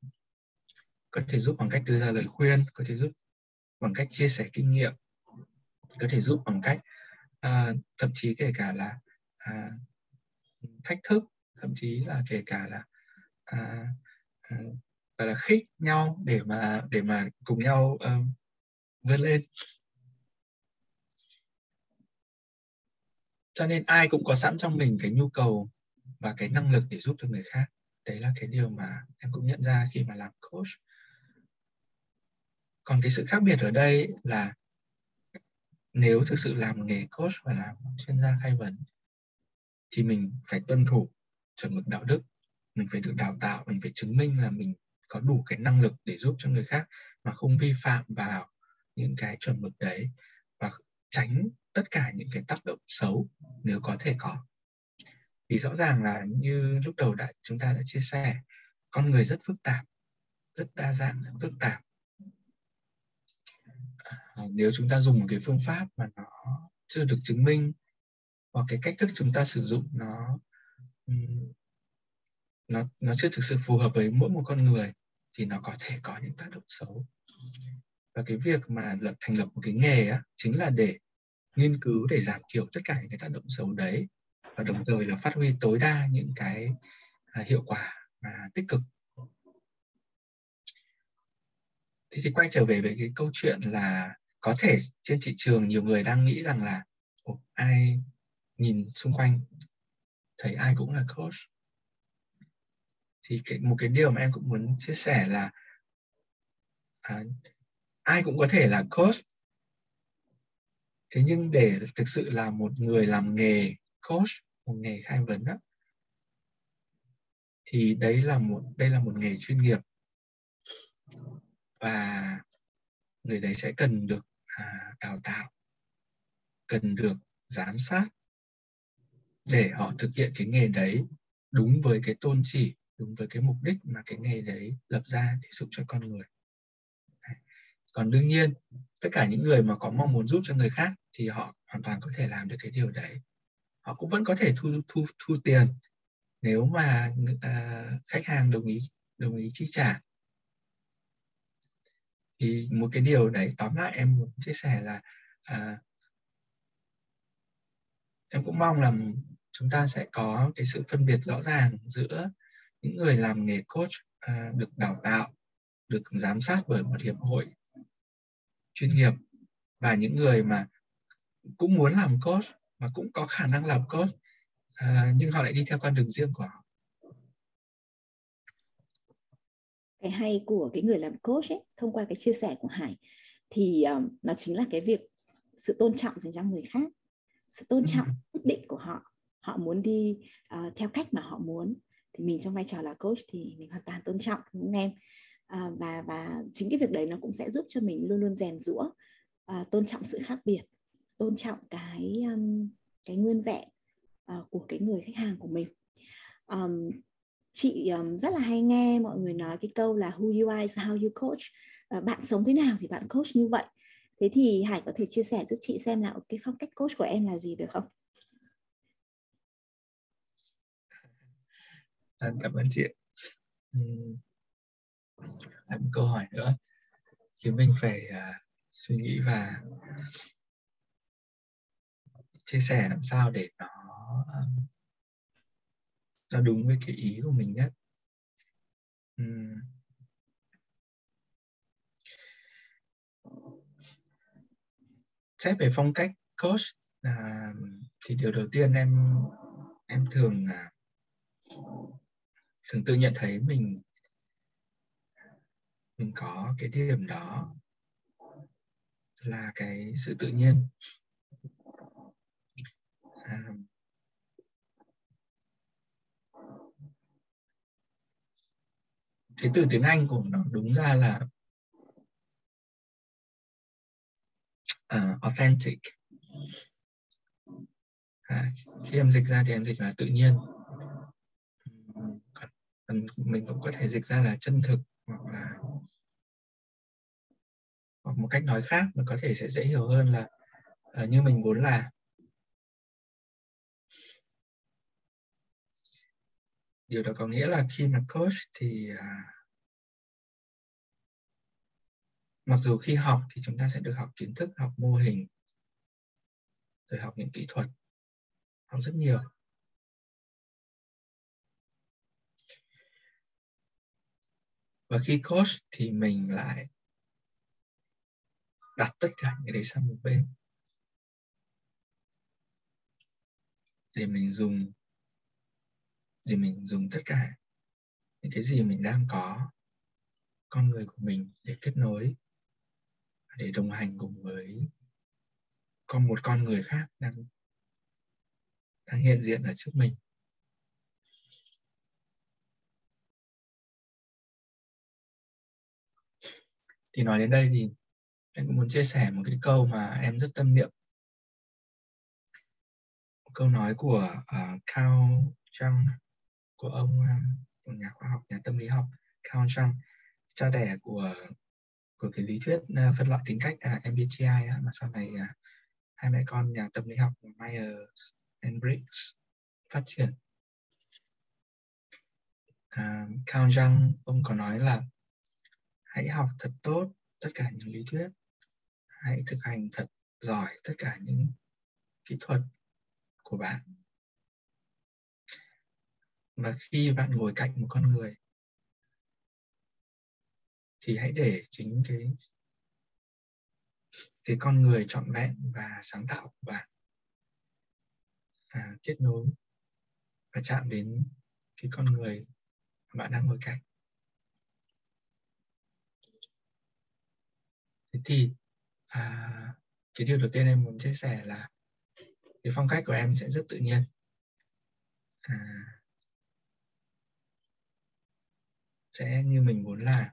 Có thể giúp bằng cách đưa ra lời khuyên có thể giúp bằng cách chia sẻ kinh nghiệm có thể giúp bằng cách à, thậm chí kể cả là à, thách thức thậm chí là kể cả là à, à, là khích nhau để mà để mà cùng nhau um, vươn lên. Cho nên ai cũng có sẵn trong mình cái nhu cầu và cái năng lực để giúp cho người khác. Đấy là cái điều mà em cũng nhận ra khi mà làm coach. Còn cái sự khác biệt ở đây là nếu thực sự làm nghề coach và làm chuyên gia khai vấn, thì mình phải tuân thủ chuẩn mực đạo đức, mình phải được đào tạo, mình phải chứng minh là mình có đủ cái năng lực để giúp cho người khác mà không vi phạm vào những cái chuẩn mực đấy và tránh tất cả những cái tác động xấu nếu có thể có. Vì rõ ràng là như lúc đầu đã, chúng ta đã chia sẻ, con người rất phức tạp, rất đa dạng, rất phức tạp nếu chúng ta dùng một cái phương pháp mà nó chưa được chứng minh hoặc cái cách thức chúng ta sử dụng nó nó nó chưa thực sự phù hợp với mỗi một con người thì nó có thể có những tác động xấu. Và cái việc mà lập thành lập một cái nghề á, chính là để nghiên cứu để giảm thiểu tất cả những cái tác động xấu đấy và đồng thời là phát huy tối đa những cái à, hiệu quả và tích cực. Thế thì quay trở về về cái câu chuyện là có thể trên thị trường nhiều người đang nghĩ rằng là Ồ, ai nhìn xung quanh thấy ai cũng là coach. Thì cái, một cái điều mà em cũng muốn chia sẻ là à, ai cũng có thể là coach. Thế nhưng để thực sự là một người làm nghề coach một nghề khai vấn đó thì đấy là một đây là một nghề chuyên nghiệp. Và người đấy sẽ cần được À, đào tạo cần được giám sát để họ thực hiện cái nghề đấy đúng với cái tôn chỉ đúng với cái mục đích mà cái nghề đấy lập ra để giúp cho con người. Còn đương nhiên tất cả những người mà có mong muốn giúp cho người khác thì họ hoàn toàn có thể làm được cái điều đấy. Họ cũng vẫn có thể thu thu thu tiền nếu mà uh, khách hàng đồng ý đồng ý chi trả thì một cái điều đấy tóm lại em muốn chia sẻ là à, em cũng mong là chúng ta sẽ có cái sự phân biệt rõ ràng giữa những người làm nghề coach à, được đào tạo được giám sát bởi một hiệp hội chuyên nghiệp và những người mà cũng muốn làm coach mà cũng có khả năng làm coach à, nhưng họ lại đi theo con đường riêng của họ. Cái hay của cái người làm coach ấy thông qua cái chia sẻ của Hải thì um, nó chính là cái việc sự tôn trọng dành cho người khác sự tôn ừ. trọng quyết định của họ họ muốn đi uh, theo cách mà họ muốn. Thì mình trong vai trò là coach thì mình hoàn toàn tôn trọng đúng em? À, và và chính cái việc đấy nó cũng sẽ giúp cho mình luôn luôn rèn rũa à, tôn trọng sự khác biệt tôn trọng cái um, cái nguyên vẹn uh, của cái người khách hàng của mình. Um, chị um, rất là hay nghe mọi người nói cái câu là who you are is how you coach uh, bạn sống thế nào thì bạn coach như vậy. Thế thì hải có thể chia sẻ giúp chị xem là cái phong cách coach của em là gì được không? [laughs] Cảm ơn chị lại một câu hỏi nữa. Khiến mình phải uh, suy nghĩ và chia sẻ làm sao để nó uh, ra đúng với cái ý của mình nhất uhm. xét về phong cách coach à, thì điều đầu tiên em em thường là thường tự nhận thấy mình mình có cái điểm đó là cái sự tự nhiên à, cái từ tiếng Anh của nó đúng ra là uh, authentic. À, khi em dịch ra thì em dịch là tự nhiên. Còn mình cũng có thể dịch ra là chân thực hoặc là hoặc một cách nói khác nó có thể sẽ dễ hiểu hơn là uh, như mình vốn là điều đó có nghĩa là khi mà coach thì à, mặc dù khi học thì chúng ta sẽ được học kiến thức học mô hình rồi học những kỹ thuật học rất nhiều. Và khi coach thì mình lại đặt tất cả những đấy sang một bên. Để mình dùng thì mình dùng tất cả những cái gì mình đang có con người của mình để kết nối để đồng hành cùng với con một con người khác đang đang hiện diện ở trước mình. Thì nói đến đây thì em cũng muốn chia sẻ một cái câu mà em rất tâm niệm. Một câu nói của uh, Carl Jung của ông à, nhà khoa học nhà tâm lý học Carl Jung cha đẻ của của cái lý thuyết uh, phân loại tính cách à, uh, MBTI uh, mà sau này uh, hai mẹ con nhà tâm lý học Myers and Briggs phát triển. Uh, Carl Jung ông có nói là hãy học thật tốt tất cả những lý thuyết, hãy thực hành thật giỏi tất cả những kỹ thuật của bạn. Và khi bạn ngồi cạnh một con người thì hãy để chính cái cái con người trọn vẹn và sáng tạo của bạn à, kết nối và chạm đến cái con người mà bạn đang ngồi cạnh. Thế thì à, cái điều đầu tiên em muốn chia sẻ là cái phong cách của em sẽ rất tự nhiên. À, sẽ như mình muốn là.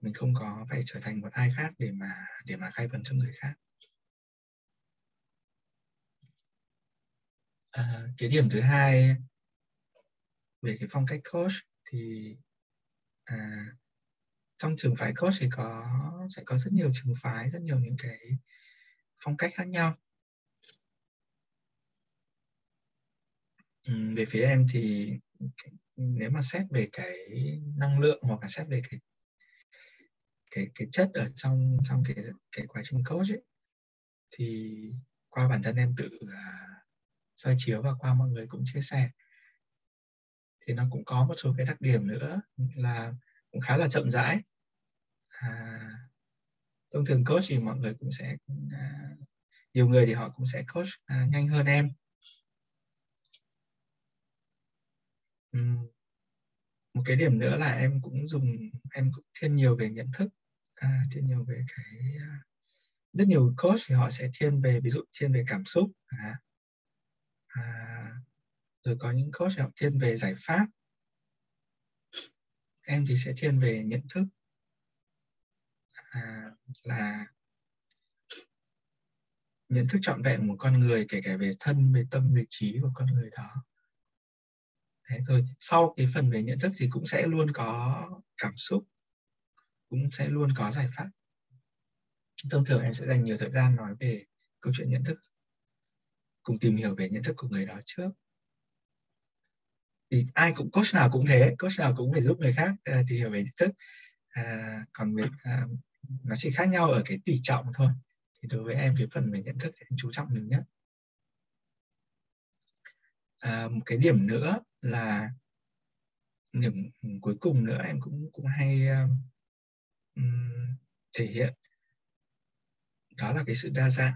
Mình không có phải trở thành một ai khác để mà để mà khai vấn cho người khác. À, cái điểm thứ hai về cái phong cách coach thì à, trong trường phái coach thì có sẽ có rất nhiều trường phái rất nhiều những cái phong cách khác nhau. Ừ, về phía em thì nếu mà xét về cái năng lượng hoặc là xét về cái cái cái chất ở trong trong cái cái quá trình coach ấy thì qua bản thân em tự uh, soi chiếu và qua mọi người cũng chia sẻ thì nó cũng có một số cái đặc điểm nữa là cũng khá là chậm rãi. À, thông thường coach thì mọi người cũng sẽ à, nhiều người thì họ cũng sẽ coach à, nhanh hơn em. Một cái điểm nữa là em cũng dùng em cũng thiên nhiều về nhận thức à, thiên nhiều về cái à, rất nhiều coach thì họ sẽ thiên về ví dụ thiên về cảm xúc à, à, rồi có những coach họ thiên về giải pháp. Em thì sẽ thiên về nhận thức à, là nhận thức trọn vẹn một con người kể cả về thân về tâm về trí của con người đó. Đấy, rồi sau cái phần về nhận thức thì cũng sẽ luôn có cảm xúc cũng sẽ luôn có giải pháp. Thông thường em sẽ dành nhiều thời gian nói về câu chuyện nhận thức cùng tìm hiểu về nhận thức của người đó trước. Thì ai cũng coach nào cũng thế coach nào cũng phải giúp người khác uh, tìm hiểu về nhận thức. À, còn việc uh, nó chỉ khác nhau ở cái tỷ trọng thôi. Thì đối với em cái phần về nhận thức thì em chú trọng nhiều nhất à, một cái điểm nữa là điểm cuối cùng nữa em cũng cũng hay um, thể hiện. Đó là cái sự đa dạng.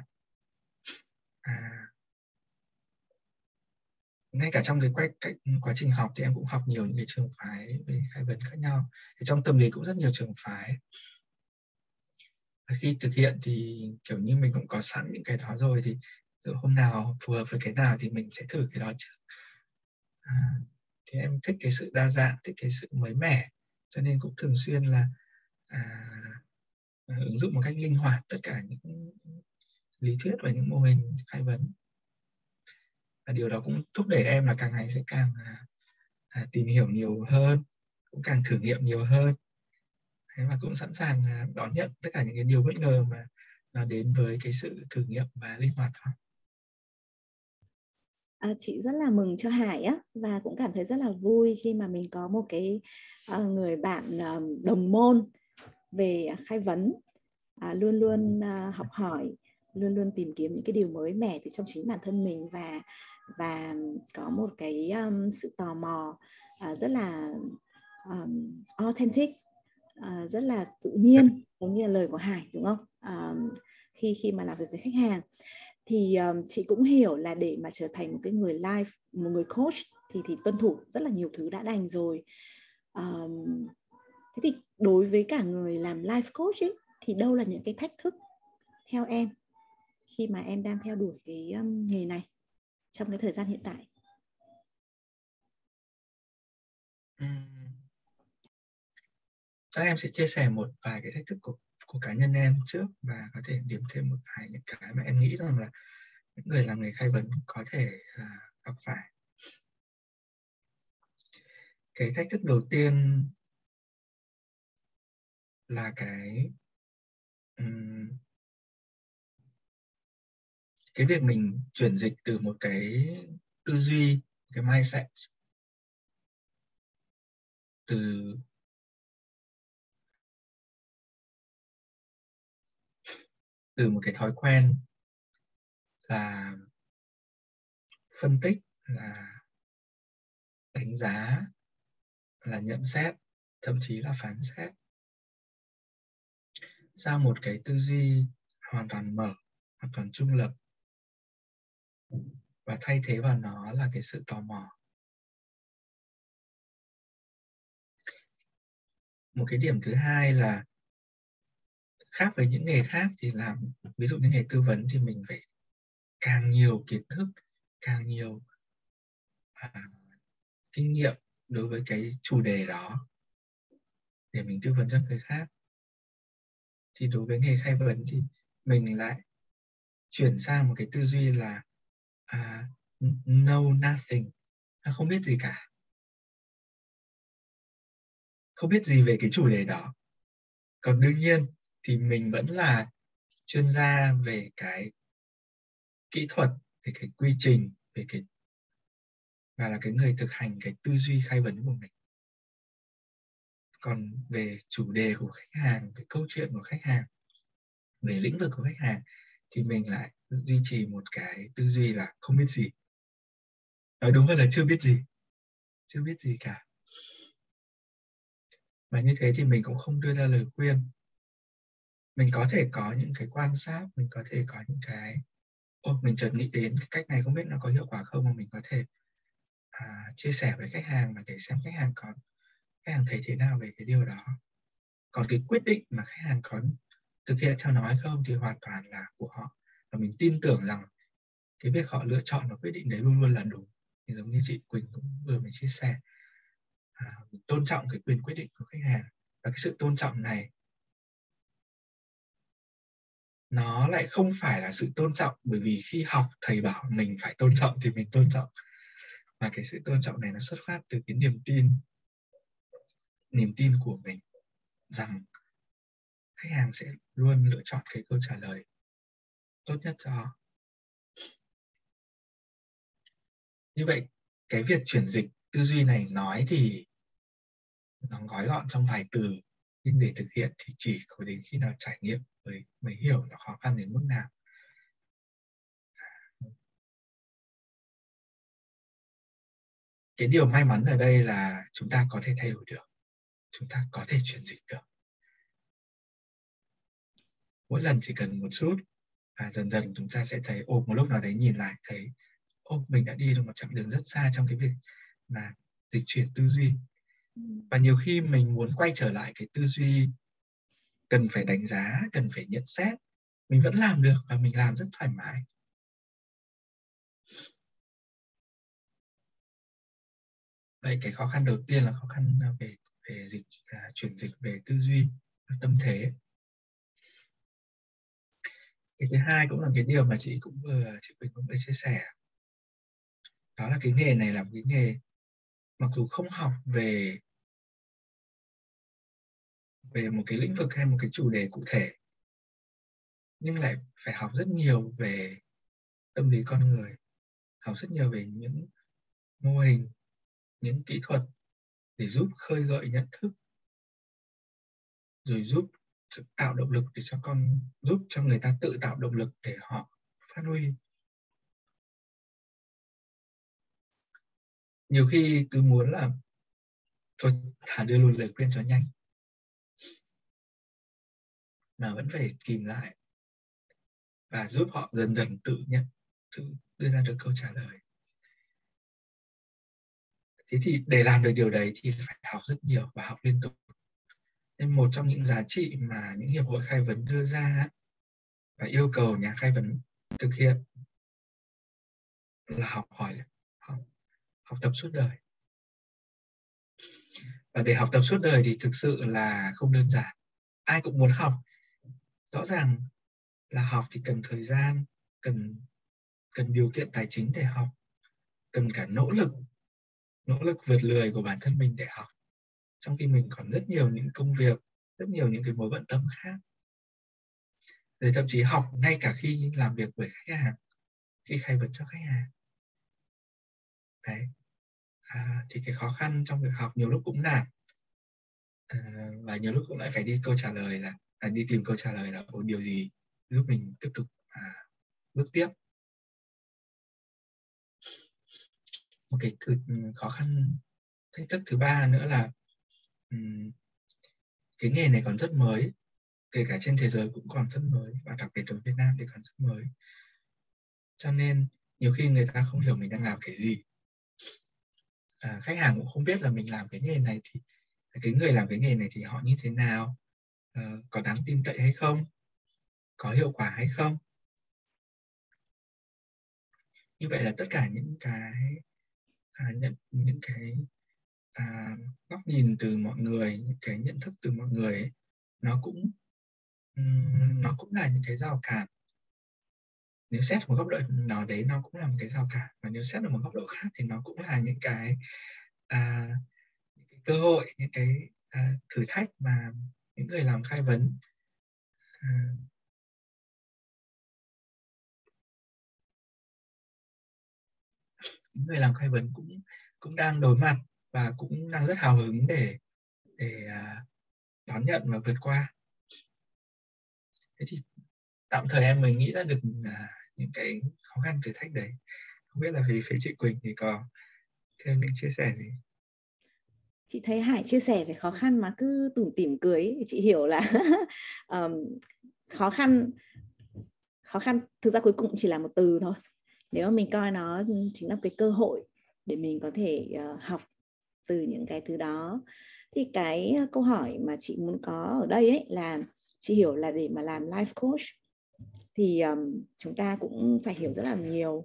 À, ngay cả trong cái quá, cách quá trình học thì em cũng học nhiều những cái trường phái về khai vấn khác nhau. Thì trong tâm lý cũng rất nhiều trường phái. Khi thực hiện thì kiểu như mình cũng có sẵn những cái đó rồi thì hôm nào phù hợp với cái nào thì mình sẽ thử cái đó trước. À, thì em thích cái sự đa dạng thích cái sự mới mẻ cho nên cũng thường xuyên là à, ứng dụng một cách linh hoạt tất cả những lý thuyết và những mô hình khai vấn. Và điều đó cũng thúc đẩy em là càng ngày sẽ càng à, à, tìm hiểu nhiều hơn cũng càng thử nghiệm nhiều hơn. Thế mà cũng sẵn sàng à, đón nhận tất cả những cái điều bất ngờ mà nó đến với cái sự thử nghiệm và linh hoạt đó à, chị rất là mừng cho Hải á và cũng cảm thấy rất là vui khi mà mình có một cái à, người bạn à, đồng môn về khai vấn. À, luôn luôn à, học hỏi luôn luôn tìm kiếm những cái điều mới mẻ từ trong chính bản thân mình và và có một cái um, sự tò mò uh, rất là um, authentic uh, rất là tự nhiên giống như là lời của Hải đúng không? Uh, khi khi mà làm việc với khách hàng thì um, chị cũng hiểu là để mà trở thành một cái người live một người coach thì thì tuân thủ rất là nhiều thứ đã đành rồi. Um, thế thì đối với cả người làm life coach ấy, thì đâu là những cái thách thức theo em khi mà em đang theo đuổi cái um, nghề này trong cái thời gian hiện tại? Chắc em sẽ chia sẻ một vài cái thách thức của của cá nhân em trước và có thể điểm thêm một vài những cái mà em nghĩ rằng là những người làm nghề khai vấn có thể uh, gặp phải. Cái thách thức đầu tiên là cái um, cái việc mình chuyển dịch từ một cái tư duy cái mindset từ từ một cái thói quen là phân tích, là đánh giá, là nhận xét, thậm chí là phán xét. Sang một cái tư duy hoàn toàn mở, hoàn toàn trung lập và thay thế vào nó là cái sự tò mò. Một cái điểm thứ hai là khác với những nghề khác thì làm ví dụ như nghề tư vấn thì mình phải càng nhiều kiến thức càng nhiều à, kinh nghiệm đối với cái chủ đề đó để mình tư vấn cho người khác. Thì đối với nghề khai vấn thì mình lại chuyển sang một cái tư duy là à, know nothing à, không biết gì cả. Không biết gì về cái chủ đề đó. Còn đương nhiên thì mình vẫn là chuyên gia về cái kỹ thuật, về cái quy trình, về cái, và là cái người thực hành cái tư duy khai vấn của mình. Còn về chủ đề của khách hàng, về câu chuyện của khách hàng, về lĩnh vực của khách hàng thì mình lại duy trì một cái tư duy là không biết gì. Nói đúng hơn là chưa biết gì, chưa biết gì cả. Và như thế thì mình cũng không đưa ra lời khuyên mình có thể có những cái quan sát mình có thể có những cái ô mình chợt nghĩ đến cái cách này không biết nó có hiệu quả không mà mình có thể à, chia sẻ với khách hàng và để xem khách hàng có khách hàng thấy thế nào về cái điều đó. Còn cái quyết định mà khách hàng có thực hiện theo nó hay không thì hoàn toàn là của họ. Và mình tin tưởng rằng cái việc họ lựa chọn và quyết định đấy luôn luôn là đúng. Thì giống như chị Quỳnh cũng vừa mới chia sẻ à, mình tôn trọng cái quyền quyết định của khách hàng. Và cái sự tôn trọng này nó lại không phải là sự tôn trọng, bởi vì khi học thầy bảo mình phải tôn trọng thì mình tôn trọng. Và cái sự tôn trọng này nó xuất phát từ cái niềm tin niềm tin của mình rằng khách hàng sẽ luôn lựa chọn cái câu trả lời tốt nhất cho như vậy, cái việc chuyển dịch tư duy này nói thì nó gói gọn trong vài từ, nhưng để thực hiện thì chỉ có đến khi nào trải nghiệm mới mới hiểu nó khó khăn đến mức nào. Cái điều may mắn ở đây là chúng ta có thể thay đổi được. Chúng ta có thể chuyển dịch được. Mỗi lần chỉ cần một chút và dần dần chúng ta sẽ thấy ồ một lúc nào đấy nhìn lại thấy ô mình đã đi được một chặng đường rất xa trong cái việc là dịch chuyển tư duy. Ừ. và nhiều khi mình muốn quay trở lại cái tư duy cần phải đánh giá cần phải nhận xét. Mình vẫn làm được và mình làm rất thoải mái. Vậy cái khó khăn đầu tiên là khó khăn à, về về dịch à, chuyển dịch về tư duy tâm thế. Cái thứ hai cũng là cái điều mà chị cũng vừa chị Quỳnh cũng vừa chia sẻ. Đó là cái nghề này là một cái nghề mặc dù không học về về một cái lĩnh vực hay một cái chủ đề cụ thể. Nhưng lại phải học rất nhiều về tâm lý con người học rất nhiều về những mô hình những kỹ thuật để giúp khơi gợi nhận thức rồi giúp tạo động lực để cho con giúp cho người ta tự tạo động lực để họ phát huy. Nhiều khi cứ muốn là thôi thả đưa luôn lời khuyên cho nhanh mà vẫn phải kìm lại và giúp họ dần dần tự nhận tự đưa ra được câu trả lời. Thế thì để làm được điều đấy thì phải học rất nhiều và học liên tục. Nên một trong những giá trị mà những hiệp hội khai vấn đưa ra và yêu cầu nhà khai vấn thực hiện là học hỏi học, học tập suốt đời. Và để học tập suốt đời thì thực sự là không đơn giản. Ai cũng muốn học rõ ràng là học thì cần thời gian cần cần điều kiện tài chính để học cần cả nỗ lực nỗ lực vượt lười của bản thân mình để học. Trong khi mình còn rất nhiều những công việc rất nhiều những cái mối bận tâm khác. Rồi thậm chí học ngay cả khi làm việc với khách hàng khi khai vấn cho khách hàng. Đấy. À, thì cái khó khăn trong việc học nhiều lúc cũng nản. À, và nhiều lúc cũng lại phải đi câu trả lời là là đi tìm câu trả lời là có điều gì giúp mình tiếp tục à, bước tiếp? Một cái thứ ừ, khó khăn thách thức thứ ba nữa là um, cái nghề này còn rất mới kể cả trên thế giới cũng còn rất mới và đặc biệt ở Việt Nam thì còn rất mới. Cho nên nhiều khi người ta không hiểu mình đang làm cái gì. À, khách hàng cũng không biết là mình làm cái nghề này thì cái người làm cái nghề này thì họ như thế nào. Ờ, có đáng tin cậy hay không? Có hiệu quả hay không? Như vậy là tất cả những cái à, nhận những cái à, góc nhìn từ mọi người những cái nhận thức từ mọi người ấy, nó cũng um, nó cũng là những cái rào cản. Nếu xét một góc độ nào đấy nó cũng là một cái rào cản. Và nếu xét ở một góc độ khác thì nó cũng là những cái à, những cái cơ hội những cái à, thử thách mà những người làm khai vấn. À, những người làm khai vấn cũng cũng đang đối mặt và cũng đang rất hào hứng để để à, đón nhận và vượt qua. Thế thì tạm thời em mới nghĩ ra được à, những cái khó khăn thử thách đấy. Không biết là vì phía chị Quỳnh thì có thêm những chia sẻ gì? Chị thấy Hải chia sẻ về khó khăn mà cứ tủm tỉm cười chị hiểu là [laughs] um, khó khăn khó khăn thực ra cuối cùng chỉ là một từ thôi. Nếu mà mình coi nó chính là cái cơ hội để mình có thể uh, học từ những cái thứ đó. Thì cái ờ, câu hỏi mà chị muốn có ở đây ấy là chị hiểu là để mà làm life coach thì um, chúng ta cũng phải hiểu rất là nhiều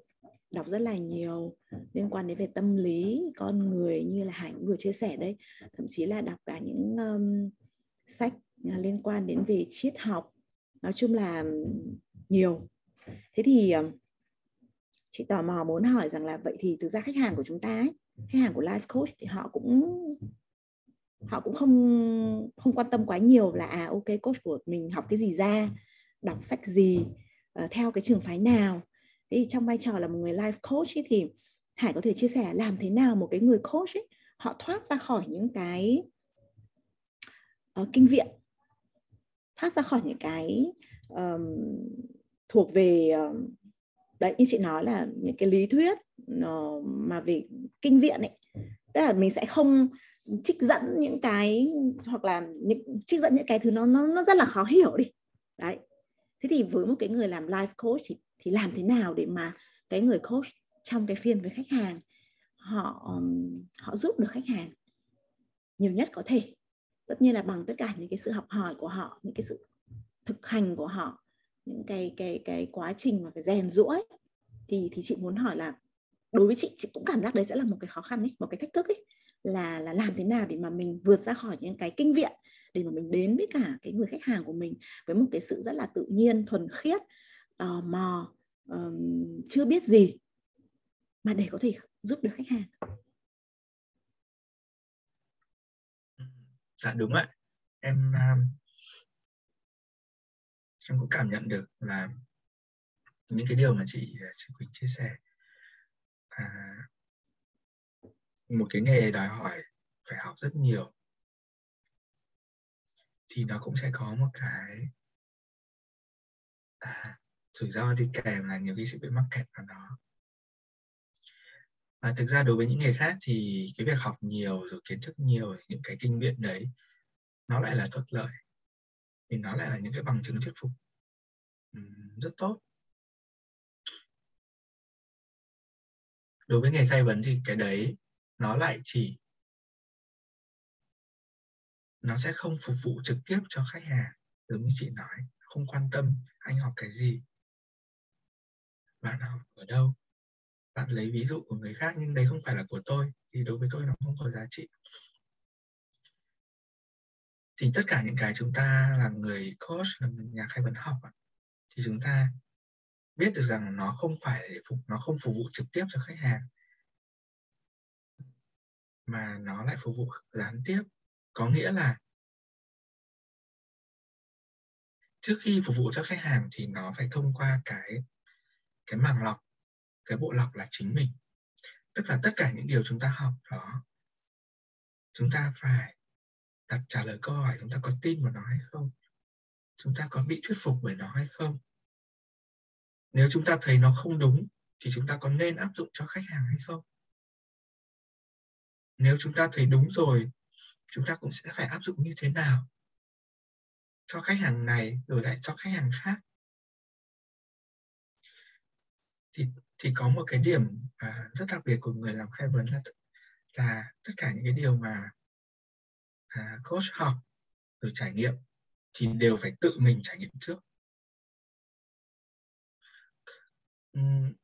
đọc rất là nhiều liên quan đến về tâm lý con người như là hải vừa chia sẻ đây thậm chí là đọc cả những um, sách à, liên quan đến về triết học. Nói chung là nhiều. Thế thì chị tò mò muốn hỏi rằng là vậy thì thực ra khách hàng của chúng ta ấy, khách hàng của life coach thì họ cũng họ cũng không không quan tâm quá nhiều là à ok coach của mình học cái gì ra đọc sách gì ờ, theo cái trường phái nào thế thì trong vai trò là một người life coach ấy, thì Hải có thể chia sẻ làm thế nào một cái người coach ấy họ thoát ra khỏi những cái uh, kinh viện thoát ra khỏi những cái um, thuộc về um, đấy như chị nói là những cái lý thuyết uh, mà về kinh viện ấy. Tức là mình sẽ không trích dẫn những cái hoặc là những trích dẫn những cái thứ nó nó nó rất là khó hiểu đi. Đấy. Thế thì với một cái người làm life coach thì thì làm thế nào để mà cái người coach trong cái phiên với khách hàng, họ họ giúp được khách hàng nhiều nhất có thể? Tất nhiên là bằng tất cả những cái sự học hỏi của họ, những cái sự thực hành của họ, những cái cái cái quá trình mà phải rèn rũa thì thì chị muốn hỏi là đối với chị chị cũng cảm giác đấy sẽ là một cái khó khăn ấy, một cái thách thức ấy, là là làm thế nào để mà mình vượt ra khỏi những cái kinh viện để mà mình đến với cả cái người khách hàng của mình với một cái sự rất là tự nhiên, thuần khiết tò mò um, chưa biết gì mà để có thể giúp được khách hàng. Dạ đúng ạ. Em em cũng cảm nhận được là những cái điều mà chị ờ, chị Quỳnh chia sẻ. À, một cái nghề đòi hỏi phải học rất nhiều. Thì nó cũng sẽ có một cái à, rủi ro đi kèm là nhiều khi sẽ bị mắc kẹt vào nó và thực ra đối với những người khác thì cái việc học nhiều rồi kiến thức nhiều, những cái kinh nghiệm đấy, nó lại là thuận lợi. Thì nó lại là những cái bằng chứng thuyết phục. Rất tốt. Đối với nghề khai vấn thì cái đấy nó lại chỉ nó sẽ không phục vụ trực tiếp cho khách hàng, giống như chị nói, không quan tâm anh học cái gì bạn học ở đâu? Bạn lấy ví dụ của người khác nhưng đấy không phải là của tôi, thì đối với tôi nó không có giá trị. Thì tất cả những cái chúng ta là người coach, là người nhà khai vấn học thì chúng ta biết được rằng nó không phải để phục, nó không phục vụ trực tiếp cho khách hàng, mà nó lại phục vụ gián tiếp. Có nghĩa là trước khi phục vụ cho khách hàng thì nó phải thông qua cái cái màng lọc, cái bộ lọc là chính mình. Tức là tất cả những điều chúng ta học đó, chúng ta phải đặt trả lời câu hỏi chúng ta có tin vào nó hay không? Chúng ta có bị thuyết phục bởi nó hay không? Nếu chúng ta thấy nó không đúng, thì chúng ta có nên áp dụng cho khách hàng hay không? Nếu chúng ta thấy đúng rồi, chúng ta cũng sẽ phải áp dụng như thế nào cho khách hàng này rồi lại cho khách hàng khác? Thì thì có một cái điểm à, rất đặc biệt của người làm khai vấn là là tất cả những cái điều mà à, coach học rồi trải nghiệm thì đều phải tự mình trải nghiệm trước.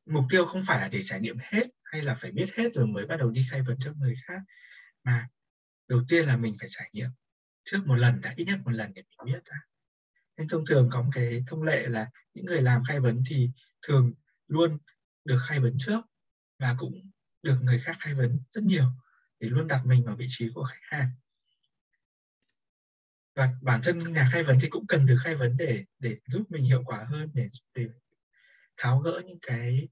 Mục tiêu không phải là để trải nghiệm hết hay là phải biết hết rồi mới bắt đầu đi khai vấn cho người khác mà đầu tiên là mình phải trải nghiệm trước một lần đã ít nhất một lần để mình biết đã. Nên thông thường có một cái thông lệ là những người làm khai vấn thì thường luôn được khai vấn trước và cũng được người khác khai vấn rất nhiều để luôn đặt mình vào vị trí của khách hàng. Và bản thân nhà khai vấn thì cũng cần được khai vấn để để giúp mình hiệu quả hơn để để tháo gỡ những cái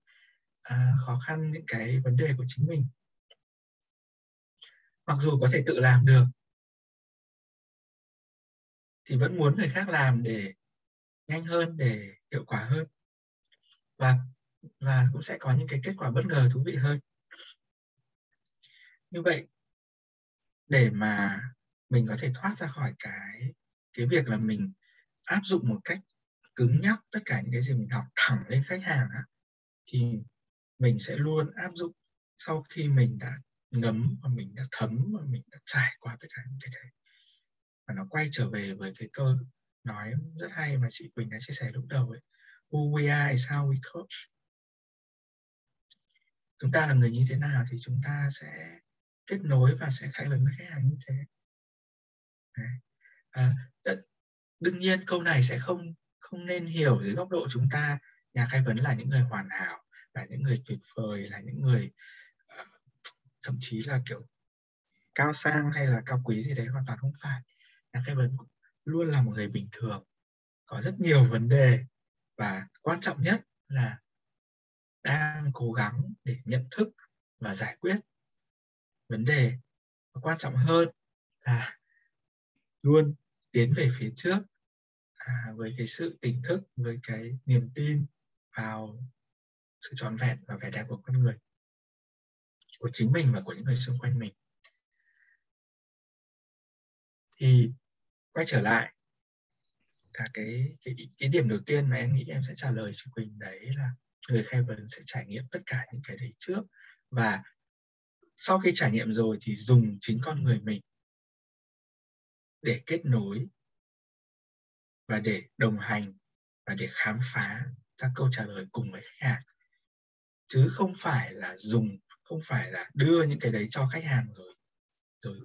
à, khó khăn những cái vấn đề của chính mình. Mặc dù có thể tự làm được thì vẫn muốn người khác làm để nhanh hơn để hiệu quả hơn. Và và cũng sẽ có những cái kết quả bất ngờ thú vị hơn. Như vậy để mà mình có thể thoát ra khỏi cái cái việc là mình áp dụng một cách cứng nhắc tất cả những cái gì mình học thẳng lên khách hàng á, thì mình sẽ luôn áp dụng sau khi mình đã ngấm và mình đã thấm và mình đã trải qua tất cả những cái đấy. Và nó quay trở về với cái câu nói rất hay mà chị Quỳnh đã chia sẻ lúc đầu ấy. Who we are is how we coach chúng ta là người như thế nào thì chúng ta sẽ kết nối và sẽ khai vấn với khách hàng như thế. À, đương nhiên câu này sẽ không không nên hiểu dưới góc độ chúng ta. Nhà khai vấn là những người hoàn hảo là những người tuyệt vời là những người uh, thậm chí là kiểu cao sang hay là cao quý gì đấy hoàn toàn không phải. Nhà khai vấn luôn là một người bình thường có rất nhiều vấn đề và quan trọng nhất là đang cố gắng để nhận thức và giải quyết vấn đề. Và quan trọng hơn là luôn tiến về phía trước à, với cái sự tỉnh thức với cái niềm tin vào sự trọn vẹn và vẻ đẹp của con người của chính mình và của những người xung quanh mình. Thì quay trở lại cả cái cái cái điểm đầu tiên mà em nghĩ em sẽ trả lời cho Quỳnh đấy là người khai vấn sẽ trải nghiệm tất cả những cái đấy trước. Và sau khi trải nghiệm rồi thì dùng chính con người mình để kết nối và để đồng hành và để khám phá ra câu trả lời cùng với khách hàng. Chứ không phải là dùng, không phải là đưa những cái đấy cho khách hàng rồi rồi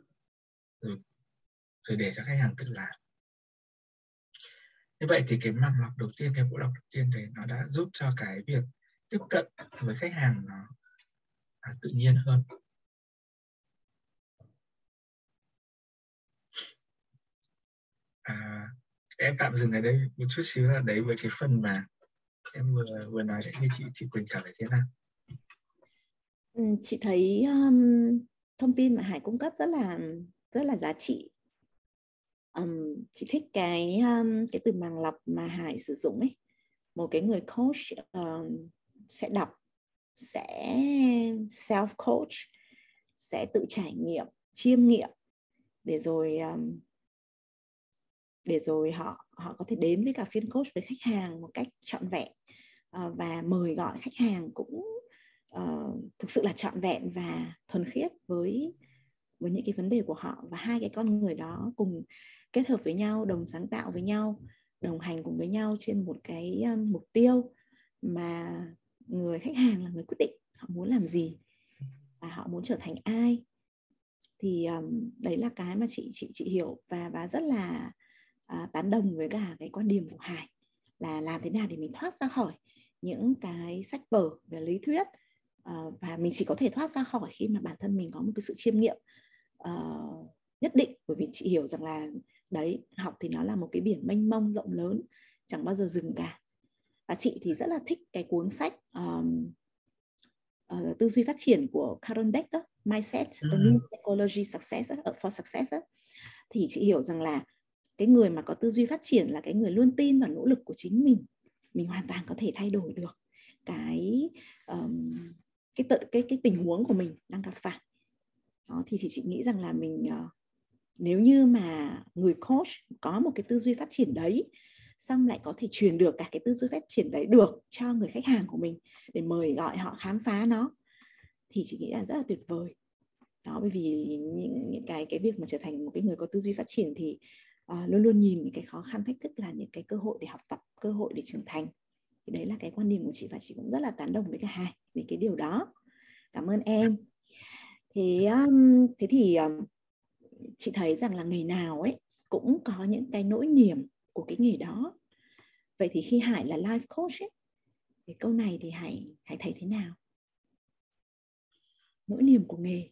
rồi rồi để cho khách hàng tự làm như vậy thì cái màng lọc đầu tiên cái bộ lọc đầu tiên đấy nó đã giúp cho cái việc tiếp cận với khách hàng nó à, tự nhiên hơn. À, em tạm dừng ở đây một chút xíu là đấy với cái phần mà em vừa vừa nói đấy như chị chị Quỳnh trả lời thế nào? Ừ, chị thấy um, thông tin mà Hải cung cấp rất là rất là giá trị um, chị thích cái um, cái từ màng lọc mà Hải sử dụng ấy. Một cái người coach um, sẽ đọc sẽ self coach sẽ tự trải nghiệm chiêm nghiệm để rồi um, để rồi họ họ có thể đến với cả phiên coach với khách hàng một cách trọn vẹn. Uh, và mời gọi khách hàng cũng uh, thực sự là trọn vẹn và thuần khiết với với những cái vấn đề của họ. Và hai cái con người đó cùng kết hợp với nhau đồng sáng tạo với nhau đồng hành cùng với nhau trên một cái mục tiêu mà người khách hàng là người quyết định họ muốn làm gì và họ muốn trở thành ai. Thì um, đấy là cái mà chị chị chị hiểu và và rất là uh, tán đồng với cả cái quan điểm của Hải là làm thế nào để mình thoát ra khỏi những cái sách vở về lý thuyết uh, và mình chỉ có thể thoát ra khỏi khi mà bản thân mình có một cái sự chiêm nghiệm uh, nhất định. Bởi vì chị hiểu rằng là đấy học thì nó là một cái biển mênh mông rộng lớn chẳng bao giờ dừng cả. Và chị thì rất là thích cái cuốn sách um, uh, tư duy phát triển của Carol Dweck đó Mindset a New Psychology Success đó, for Success đó. thì chị hiểu rằng là cái người mà có tư duy phát triển là cái người luôn tin vào nỗ lực của chính mình. Mình hoàn toàn có thể thay đổi được cái um, cái tự cái cái tình huống của mình đang gặp phải. Đó thì thì chị nghĩ rằng là mình uh, nếu như mà người coach có một cái tư duy phát triển đấy xong lại có thể truyền được cả cái tư duy phát triển đấy được cho người khách hàng của mình để mời gọi họ khám phá nó thì chị nghĩ là rất là tuyệt vời. Đó bởi vì những, những cái cái việc mà trở thành một cái người có tư duy phát triển thì uh, luôn luôn nhìn những cái khó khăn thách thức là những cái cơ hội để học tập cơ hội để trưởng thành. Thì đấy là cái quan điểm của chị và chị cũng rất là tán đồng với cả hai về cái điều đó. Cảm ơn em. Thế um, thế thì um, chị thấy rằng là nghề nào ấy cũng có những cái nỗi niềm của cái nghề đó. Vậy thì khi hải là life coach ấy, thì câu này thì hải hải thấy thế nào? Nỗi niềm của nghề.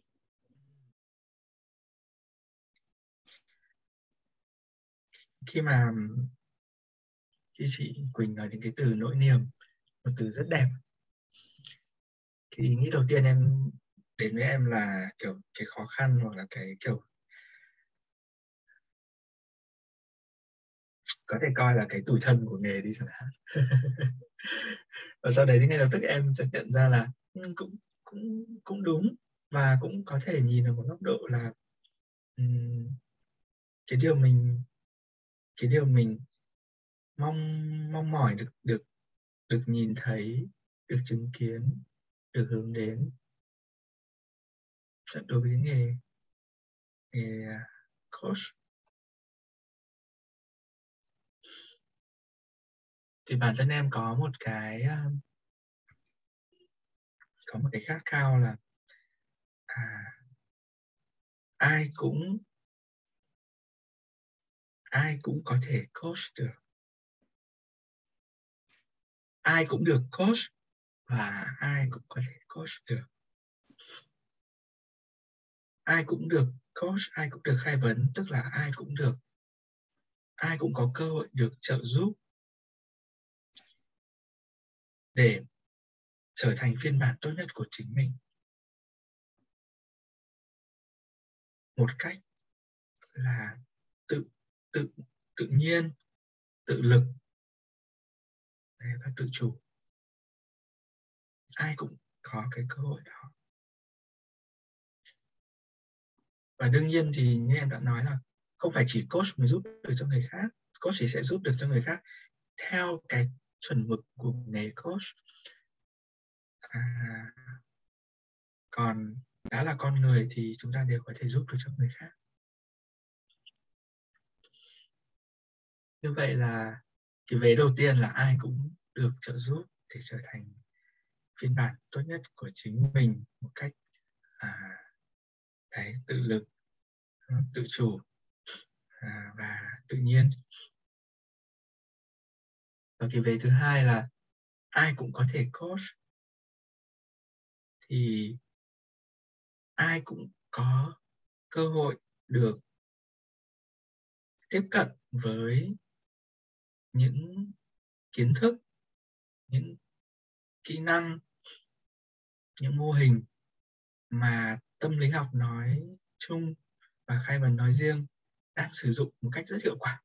Khi mà, khi chị Quỳnh nói đến cái từ nỗi niềm, một từ rất đẹp. Thì ý nghĩ đầu tiên em đến với em là kiểu cái khó khăn hoặc là cái kiểu có thể coi là cái tuổi thân của nghề đi chẳng hạn. [laughs] Và sau đấy thì ngay lập tức em chợt nhận ra là ừ, cũng cũng cũng đúng. Và cũng có thể nhìn ở một góc độ là um, cái điều mình cái điều mình mong mong mỏi được được được nhìn thấy được chứng kiến được hướng đến. Dạ, đối với nghề nghề à, coach. Thì bản thân em có một cái ờ, có một cái khát khao là à, ai cũng ai cũng có thể coach được. Ai cũng được coach và ai cũng có thể coach được. Ai cũng được coach ai cũng được khai vấn tức là ai cũng được ai cũng có cơ hội được trợ giúp để trở thành phiên bản tốt nhất của chính mình. Một cách là tự tự tự nhiên, tự lực. Và tự chủ. Ai cũng có cái cơ hội đó. Và đương nhiên thì như em đã nói là không phải chỉ coach mới giúp được cho người khác, coach chỉ sẽ giúp được cho người khác theo cái chuẩn mực của nghề coach. À, còn đã là con người thì chúng ta đều có thể giúp được cho người khác. Như vậy là cái vế đầu tiên là ai cũng được trợ giúp để trở thành phiên bản tốt nhất của chính mình một cách à, đấy, tự lực ừ, tự chủ à, và tự nhiên và cái vế thứ hai là ai cũng có thể coach. Thì ai cũng có cơ hội được tiếp cận với những kiến thức, những kỹ năng, những mô hình mà tâm lý học nói chung và khai vấn nói riêng đang sử dụng một cách rất hiệu quả.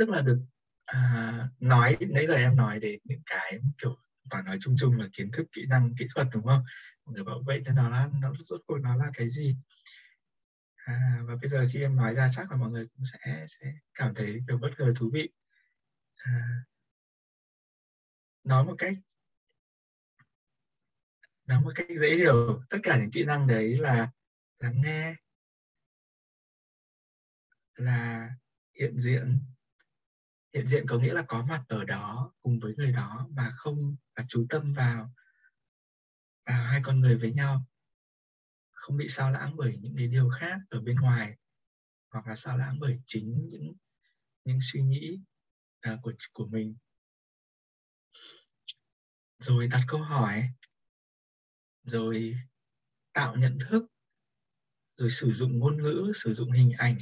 Tức là được à, nói nãy giờ em nói đến những cái kiểu toàn nói chung chung là kiến thức kỹ năng kỹ thuật đúng không? Mọi người bảo vậy thế nó là nó rốt cuộc nó là cái gì? À, và bây giờ khi em nói ra chắc là mọi người cũng sẽ sẽ cảm thấy kiểu bất ngờ thú vị. À, nói một cách nói một cách dễ hiểu tất cả những kỹ năng đấy là lắng nghe là hiện diện hiện diện có nghĩa là có mặt ở đó cùng với người đó mà không và chú tâm vào vào hai con người với nhau. Không bị sao lãng bởi những cái điều khác ở bên ngoài hoặc là sao lãng bởi chính những những suy nghĩ uh, của của mình. Rồi đặt câu hỏi rồi tạo nhận thức rồi sử dụng ngôn ngữ sử dụng hình ảnh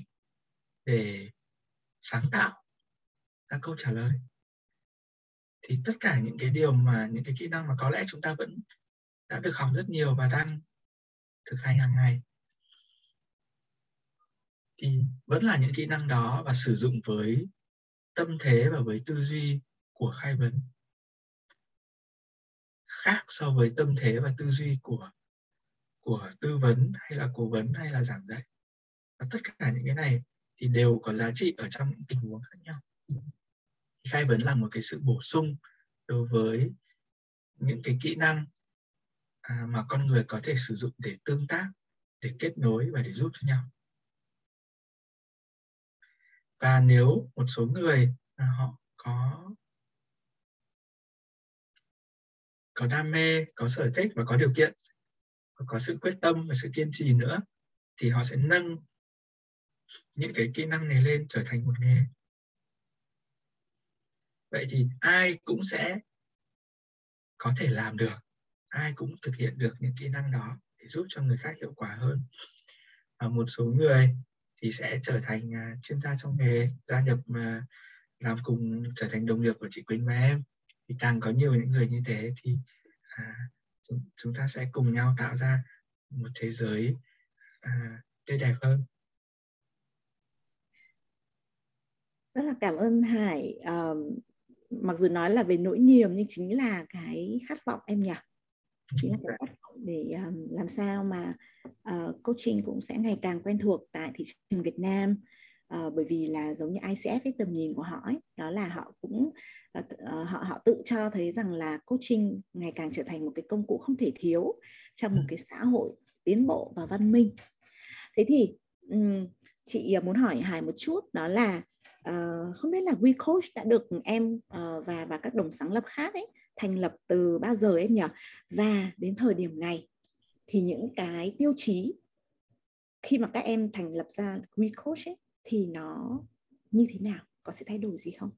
để sáng tạo ra câu trả lời. Thì tất cả những cái điều mà, những cái kỹ năng mà có lẽ chúng ta vẫn đã được học rất nhiều và đang thực hành hàng ngày, thì vẫn là những kỹ năng đó và sử dụng với tâm thế và với tư duy của khai vấn khác so với tâm thế và tư duy của của tư vấn hay là cố vấn hay là giảng dạy. Và tất cả những cái này thì đều có giá trị ở trong những tình huống khác nhau khai vấn là một cái sự bổ sung đối với những cái kỹ năng à, mà con người có thể sử dụng để tương tác để kết nối và để giúp cho nhau. Và nếu một số người à, họ có có đam mê có sở thích và có điều kiện có sự quyết tâm và sự kiên trì nữa thì họ sẽ nâng những cái kỹ năng này lên trở thành một nghề vậy thì ai cũng sẽ có thể làm được ai cũng thực hiện được những kỹ năng đó để giúp cho người khác hiệu quả hơn. Và một số người thì sẽ trở thành uh, chuyên gia trong nghề gia nhập à, làm cùng trở thành đồng nghiệp của chị Quỳnh và em. Thì càng có nhiều những người như thế thì à, chúng, chúng ta sẽ cùng nhau tạo ra một thế giới à, tươi đẹp hơn. Rất là cảm ơn Hải. Um, mặc dù nói là về nỗi niềm nhưng chính là cái khát vọng em nhỉ? Chính là cái khát vọng để um, làm sao mà uh, coaching cũng sẽ ngày càng quen thuộc tại thị trường Việt Nam. Uh, bởi vì là giống như ICF với tầm nhìn của họ ấy, đó là họ cũng uh, họ họ tự cho thấy rằng là coaching ngày càng trở thành một cái công cụ không thể thiếu trong một cái xã hội tiến bộ và văn minh. Thế thì um, chị muốn hỏi Hải một chút đó là uh, không biết là We Coach đã được em uh, và và các đồng sáng lập khác ấy thành lập từ bao giờ em nhỉ? Và đến thời điểm này thì những cái tiêu chí khi mà các em thành lập ra We Coach ấy thì nó như thế nào? Có sự thay đổi gì không?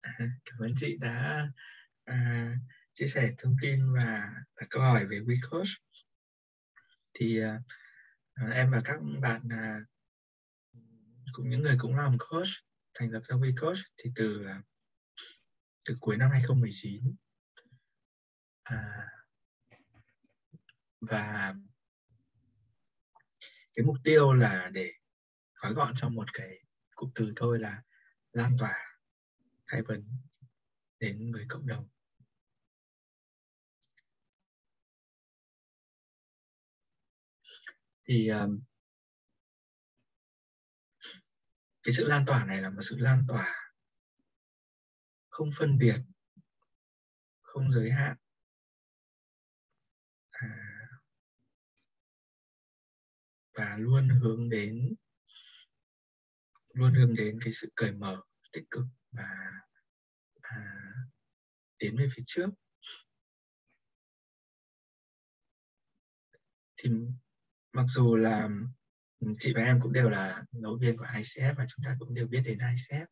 À, [laughs] cảm ơn chị đã à, chia sẻ thông tin và đặt câu hỏi về WeCoach thì à, em và các bạn à, cũng những người cũng làm coach thành lập ra WeCoach thì từ à, từ cuối năm 2019 à, và cái mục tiêu là để gói gọn trong một cái cụm từ thôi là lan tỏa khai vấn đến người cộng đồng. Thì um, cái sự lan tỏa này là một sự lan tỏa không phân biệt không giới hạn. À, và luôn hướng đến luôn hướng đến cái sự cởi mở tích cực và à, tiến về phía trước. Thì mặc dù là Ừ, chị và em cũng đều là giáo viên của ICF và chúng ta cũng đều biết đến ICF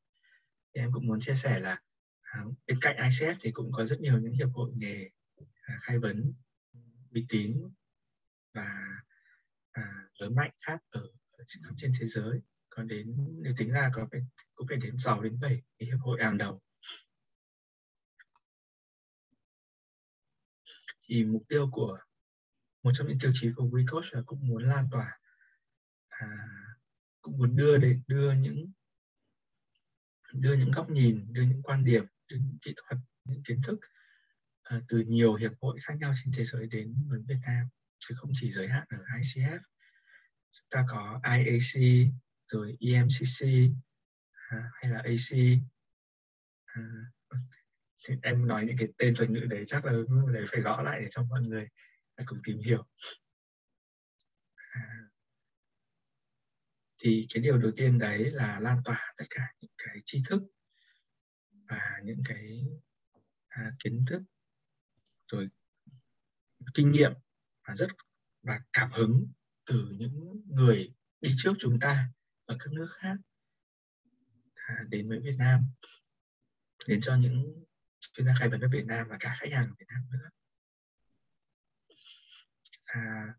thì em cũng muốn chia sẻ là à, bên cạnh ICF thì cũng có rất nhiều những hiệp hội nghề à, khai vấn uy tín và à, lớn mạnh khác ở, ở trên thế giới. Còn đến nếu tính ra có phải cũng phải đến 6 đến 7 cái hiệp hội hàng đầu. Thì mục tiêu của một trong những tiêu chí của WeCoach là cũng muốn lan tỏa à, cũng muốn đưa đến đưa những đưa những góc nhìn đưa những quan điểm đưa những kỹ thuật những kiến thức à, từ nhiều hiệp hội khác nhau trên thế giới đến với Việt Nam chứ không chỉ giới hạn ở ICF chúng ta có IAC rồi EMCC à, hay là AC à, em nói những cái tên thuật ngữ đấy chắc là đấy phải gõ lại để cho mọi người cùng tìm hiểu à, thì cái điều đầu tiên đấy là lan tỏa tất cả những cái tri thức và những cái à, kiến thức rồi kinh nghiệm và rất và cảm hứng từ những người đi trước chúng ta ở các nước khác à, đến với Việt Nam đến cho những chuyên gia khai vấn ở Việt Nam và cả khách hàng ở Việt Nam nữa. À,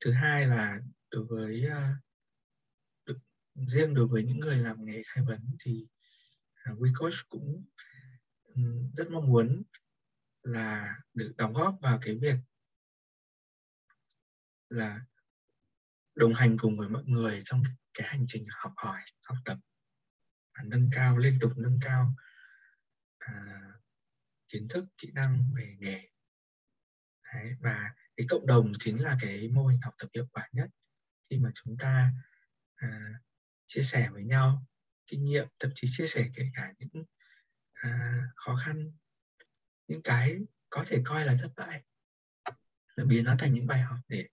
thứ hai là đối với uh, riêng đối với những người làm nghề khai vấn thì à, WeCoach cũng ừ, rất mong muốn là được đóng góp vào cái việc là đồng hành cùng với mọi người trong cái hành trình học hỏi học tập và nâng cao liên tục nâng cao à, kiến thức kỹ năng về nghề. Đấy, và cái cộng đồng chính là cái mô hình học tập hiệu quả nhất khi mà chúng ta à, chia sẻ với nhau kinh nghiệm thậm chí chia sẻ kể cả những à, khó khăn những cái có thể coi là thất bại biến nó thành những bài học để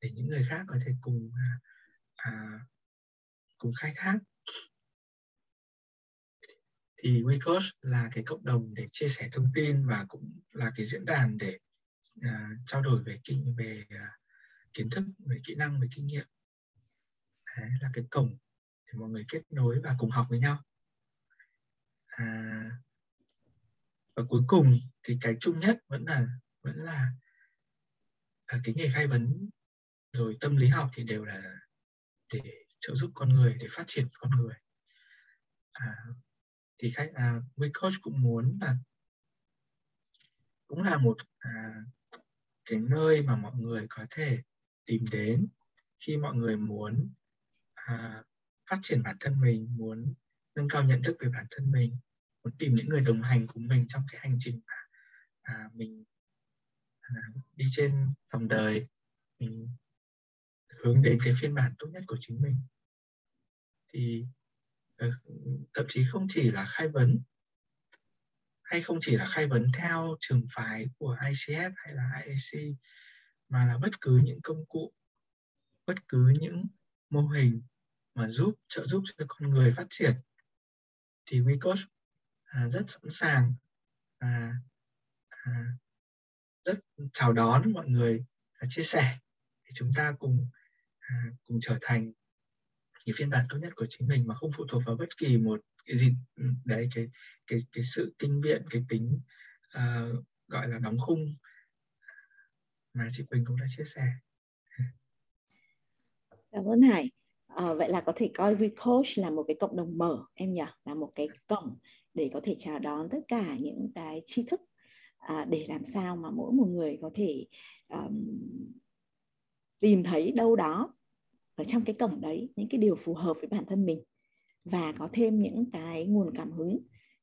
để những người khác có thể cùng à, à cùng khai thác. Thì WeCoach là cái cộng đồng để chia sẻ thông tin và cũng là cái diễn đàn để à, trao đổi về kinh về à, kiến thức về kỹ năng về kinh nghiệm. Đấy, là cái cổng để mọi người kết nối và cùng học với nhau. À, và cuối cùng thì cái chung nhất vẫn là vẫn là à, cái nghề khai vấn rồi tâm lý học thì đều là để trợ giúp con người để phát triển con người. À, thì khách à, WeCoach cũng muốn là cũng là một à, cái nơi mà mọi người có thể tìm đến khi mọi người muốn à, phát triển bản thân mình muốn nâng cao nhận thức về bản thân mình muốn tìm những người đồng hành cùng mình trong cái hành trình mà à, mình à, đi trên dòng đời. Mình hướng đến cái phiên bản tốt nhất của chính mình. Thì ờ, thậm chí không chỉ là khai vấn hay không chỉ là khai vấn theo trường phái của ICF hay là IAC mà là bất cứ những công cụ bất cứ những mô hình mà giúp trợ giúp cho con người phát triển thì WeCoach à, rất sẵn sàng à, à, rất chào đón mọi người à, chia sẻ để chúng ta cùng à, cùng trở thành cái phiên bản tốt nhất của chính mình mà không phụ thuộc vào bất kỳ một cái gì ừ, đấy cái cái cái sự kinh viện cái tính uh, gọi là đóng khung mà chị Quỳnh cũng đã chia sẻ. Cảm ơn Hải. À, vậy là có thể coi WeCoach là một cái cộng đồng mở em nhỉ, là một cái cổng để có thể chào đón tất cả những cái tri thức. À, để làm sao mà mỗi một người có thể um, tìm thấy đâu đó ở trong cái cổng đấy những cái điều phù hợp với bản thân mình và có thêm những cái nguồn cảm hứng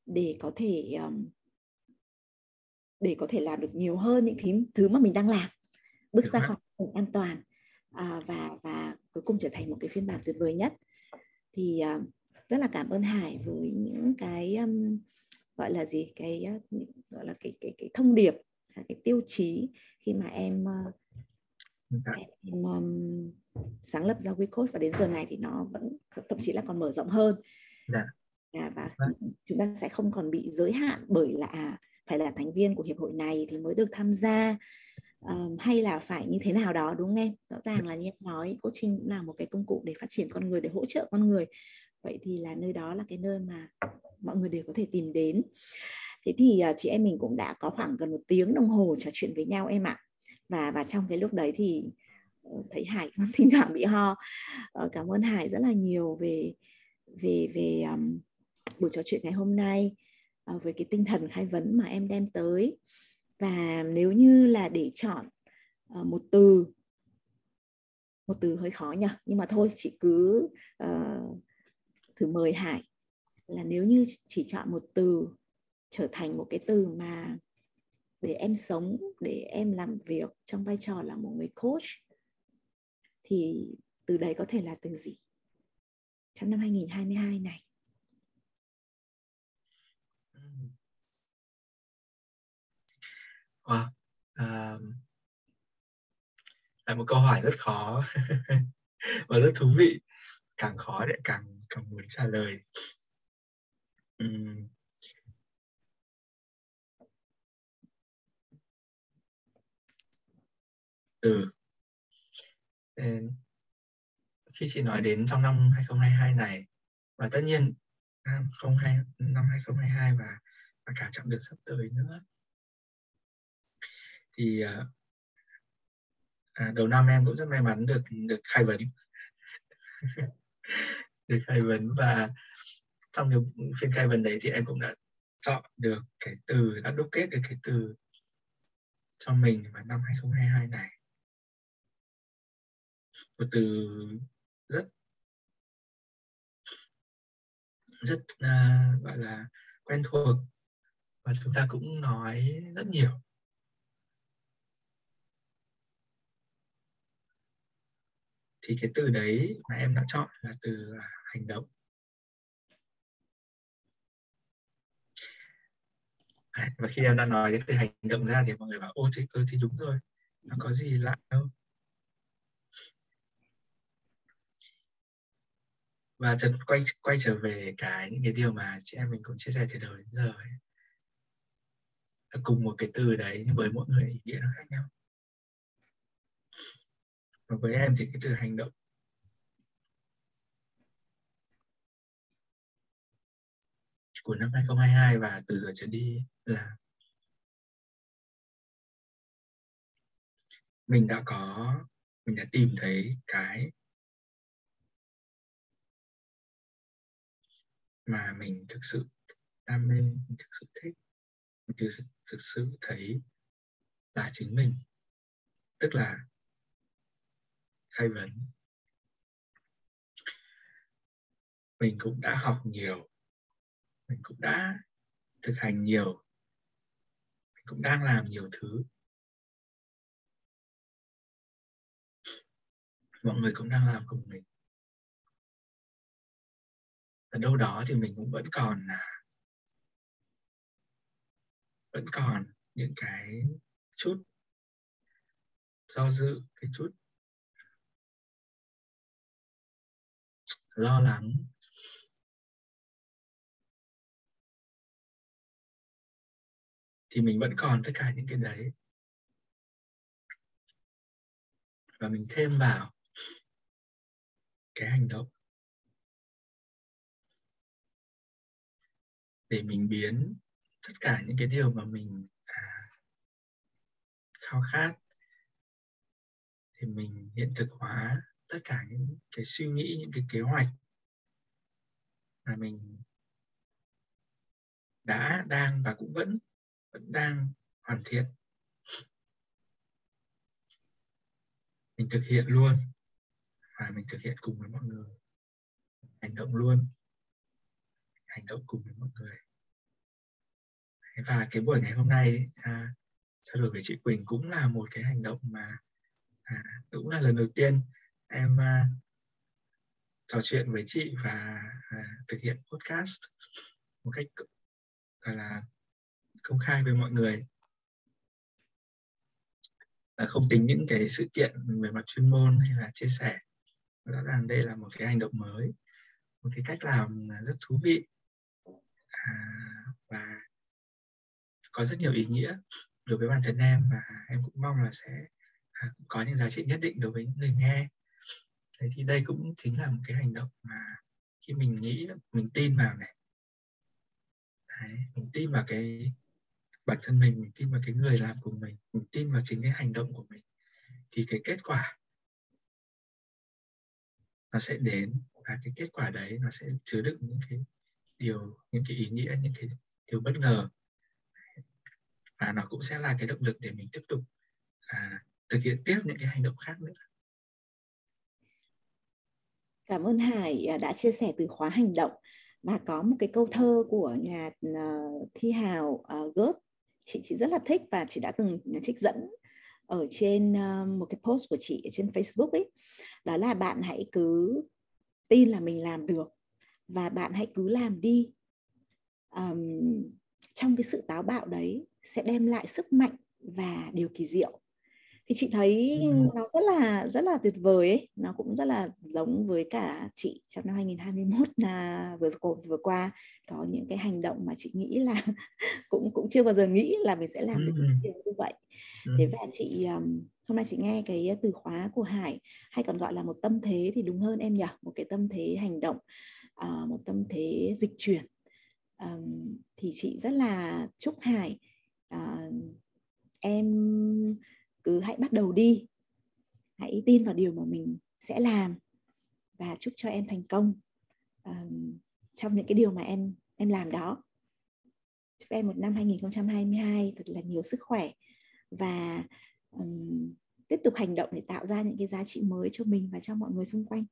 để có thể um, để có thể làm được nhiều hơn những thứ thứ mà mình đang làm. Bước ra khỏi vùng an toàn à, và và cuối cùng trở thành một cái phiên bản tuyệt vời nhất thì uh, rất là cảm ơn Hải với những cái um, gọi là gì cái uh, gọi là cái cái cái thông điệp cái tiêu chí khi mà em uh, dạ. em um, sáng lập ra WeCoach và đến giờ này thì nó vẫn thậm chí là còn mở rộng hơn dạ. À, và dạ. chúng ta sẽ không còn bị giới hạn bởi là à, phải là thành viên của hiệp hội này thì mới được tham gia um, hay là phải như thế nào đó đúng không em? Rõ ràng là như em nói coaching cũng là một cái công cụ để phát triển con người để hỗ trợ con người. Vậy thì là nơi đó là cái nơi mà mọi người đều có thể tìm đến. Thế thì uh, chị em mình cũng đã có khoảng gần một tiếng đồng hồ trò chuyện với nhau em ạ. Và và trong cái lúc đấy thì uh, thấy Hải [laughs] thỉnh thoảng bị ho. Uh, cảm ơn Hải rất là nhiều về về về um, buổi trò chuyện ngày hôm nay uh, với cái tinh thần khai vấn mà em đem tới và nếu như là để chọn uh, một từ một từ hơi khó nhỉ nhưng mà thôi chị cứ uh, thử mời Hải. Là nếu như chỉ chọn một từ trở thành một cái từ mà để em sống để em làm việc trong vai trò là một người coach thì từ đấy có thể là từ gì? Trong năm 2022 này. Wow. À, là một câu hỏi rất khó [laughs] và rất thú vị càng khó lại càng càng muốn trả lời uhm. ừ ờ, khi chị nói đến trong năm 2022 này và tất nhiên à, năm 2022 và và cả chặng đường sắp tới nữa thì à, à, đầu năm em cũng rất may mắn được được khai vấn. [laughs] Được khai vấn và trong cái phiên khai vấn đấy thì em cũng đã chọn được cái từ đã đúc kết được cái từ cho mình vào năm 2022 này. Một từ rất rất uh, gọi là quen thuộc và chúng ta cũng nói rất nhiều. Thì cái từ đấy mà em đã chọn là từ à, hành động. À, và khi em đã nói cái từ hành động ra thì mọi người bảo, ô, thì ừ thì đúng rồi. Nó có gì lạ đâu. Và chợt quay quay trở về cái, những cái điều mà chị em mình cũng chia sẻ từ đầu đến giờ ấy. cùng một cái từ đấy nhưng với mỗi người ý nghĩa nó khác nhau với em thì cái từ hành động. Của năm 2022 và từ giờ trở đi là mình đã có mình đã tìm thấy cái mà mình thực sự đam mê mình thực sự thích mình thực sự, thực sự thấy là chính mình. Tức là khai vấn mình cũng đã học nhiều. Mình cũng đã thực hành nhiều. Mình cũng đang làm nhiều thứ. Mọi người cũng đang làm cùng mình. Ở đâu đó thì mình cũng vẫn còn là vẫn còn những cái chút do dự, cái chút lo lắng. Thì mình vẫn còn tất cả những cái đấy. Và mình thêm vào cái hành động. Để mình biến tất cả những cái điều mà mình à, khao khát thì mình hiện thực hóa tất cả những cái suy nghĩ những cái kế hoạch mà mình đã đang và cũng vẫn vẫn đang hoàn thiện. Mình thực hiện luôn và mình thực hiện cùng với mọi người. Hành động luôn. Hành động cùng với mọi người. Và cái buổi ngày hôm nay à, trao đổi với chị Quỳnh cũng là một cái hành động mà à, cũng là lần đầu tiên em à, trò chuyện với chị và à, thực hiện podcast một cách gọi là công khai với mọi người. À, không tính những cái sự kiện về mặt chuyên môn hay là chia sẻ. Rõ ràng đây là một cái hành động mới một cái cách làm rất thú vị. À, và có rất nhiều ý nghĩa đối với bản thân em và em cũng mong là sẽ à, có những giá trị nhất định đối với những người nghe thế thì đây cũng chính là một cái hành động mà khi mình nghĩ mình tin vào này. Đấy, mình tin vào cái bản thân mình mình tin vào cái người làm của mình mình tin vào chính cái hành động của mình thì cái kết quả nó sẽ đến và cái kết quả đấy nó sẽ chứa đựng những cái điều những cái ý nghĩa những cái điều bất ngờ. Và nó cũng sẽ là cái động lực để mình tiếp tục à, thực hiện tiếp những cái hành động khác nữa cảm ơn Hải à, đã chia sẻ từ khóa hành động. Và có một cái câu thơ của nhà à, thi hào Gớt Goethe. Chị chị rất là thích và chị đã từng trích dẫn ở trên một cái post của chị ở trên Facebook ấy. Đó là bạn hãy cứ tin là mình làm được và bạn hãy cứ làm đi. Um, trong cái sự táo bạo đấy sẽ đem lại sức mạnh và điều kỳ diệu thì chị thấy ừ. nó rất là rất là tuyệt vời ấy nó cũng rất là giống với cả chị trong năm 2021 là vừa vừa qua có những cái hành động mà chị nghĩ là [laughs] cũng cũng chưa bao giờ nghĩ là mình sẽ làm được ừ. điều như vậy ừ. thế và chị hôm nay chị nghe cái từ khóa của Hải hay còn gọi là một tâm thế thì đúng hơn em nhỉ một cái tâm thế hành động uh, một tâm thế dịch chuyển thì chị rất là chúc Hải uh, em cứ hãy bắt đầu đi. Hãy tin vào điều mà mình sẽ làm và chúc cho em thành công uh, trong những cái điều mà em em làm đó. Chúc em một năm 2022 thật là nhiều sức khỏe và um, tiếp tục hành động để tạo ra những cái giá trị mới cho mình và cho mọi người xung quanh.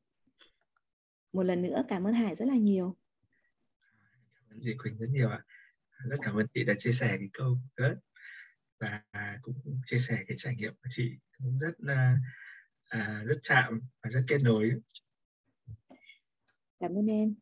Một lần nữa cảm ơn Hải rất là nhiều. Cảm ơn chị Quỳnh rất nhiều ạ. Rất cảm ơn chị đã chia sẻ cái câu đó và cũng chia sẻ cái trải nghiệm của chị cũng rất là à, rất chạm và rất kết nối. Cảm ơn em.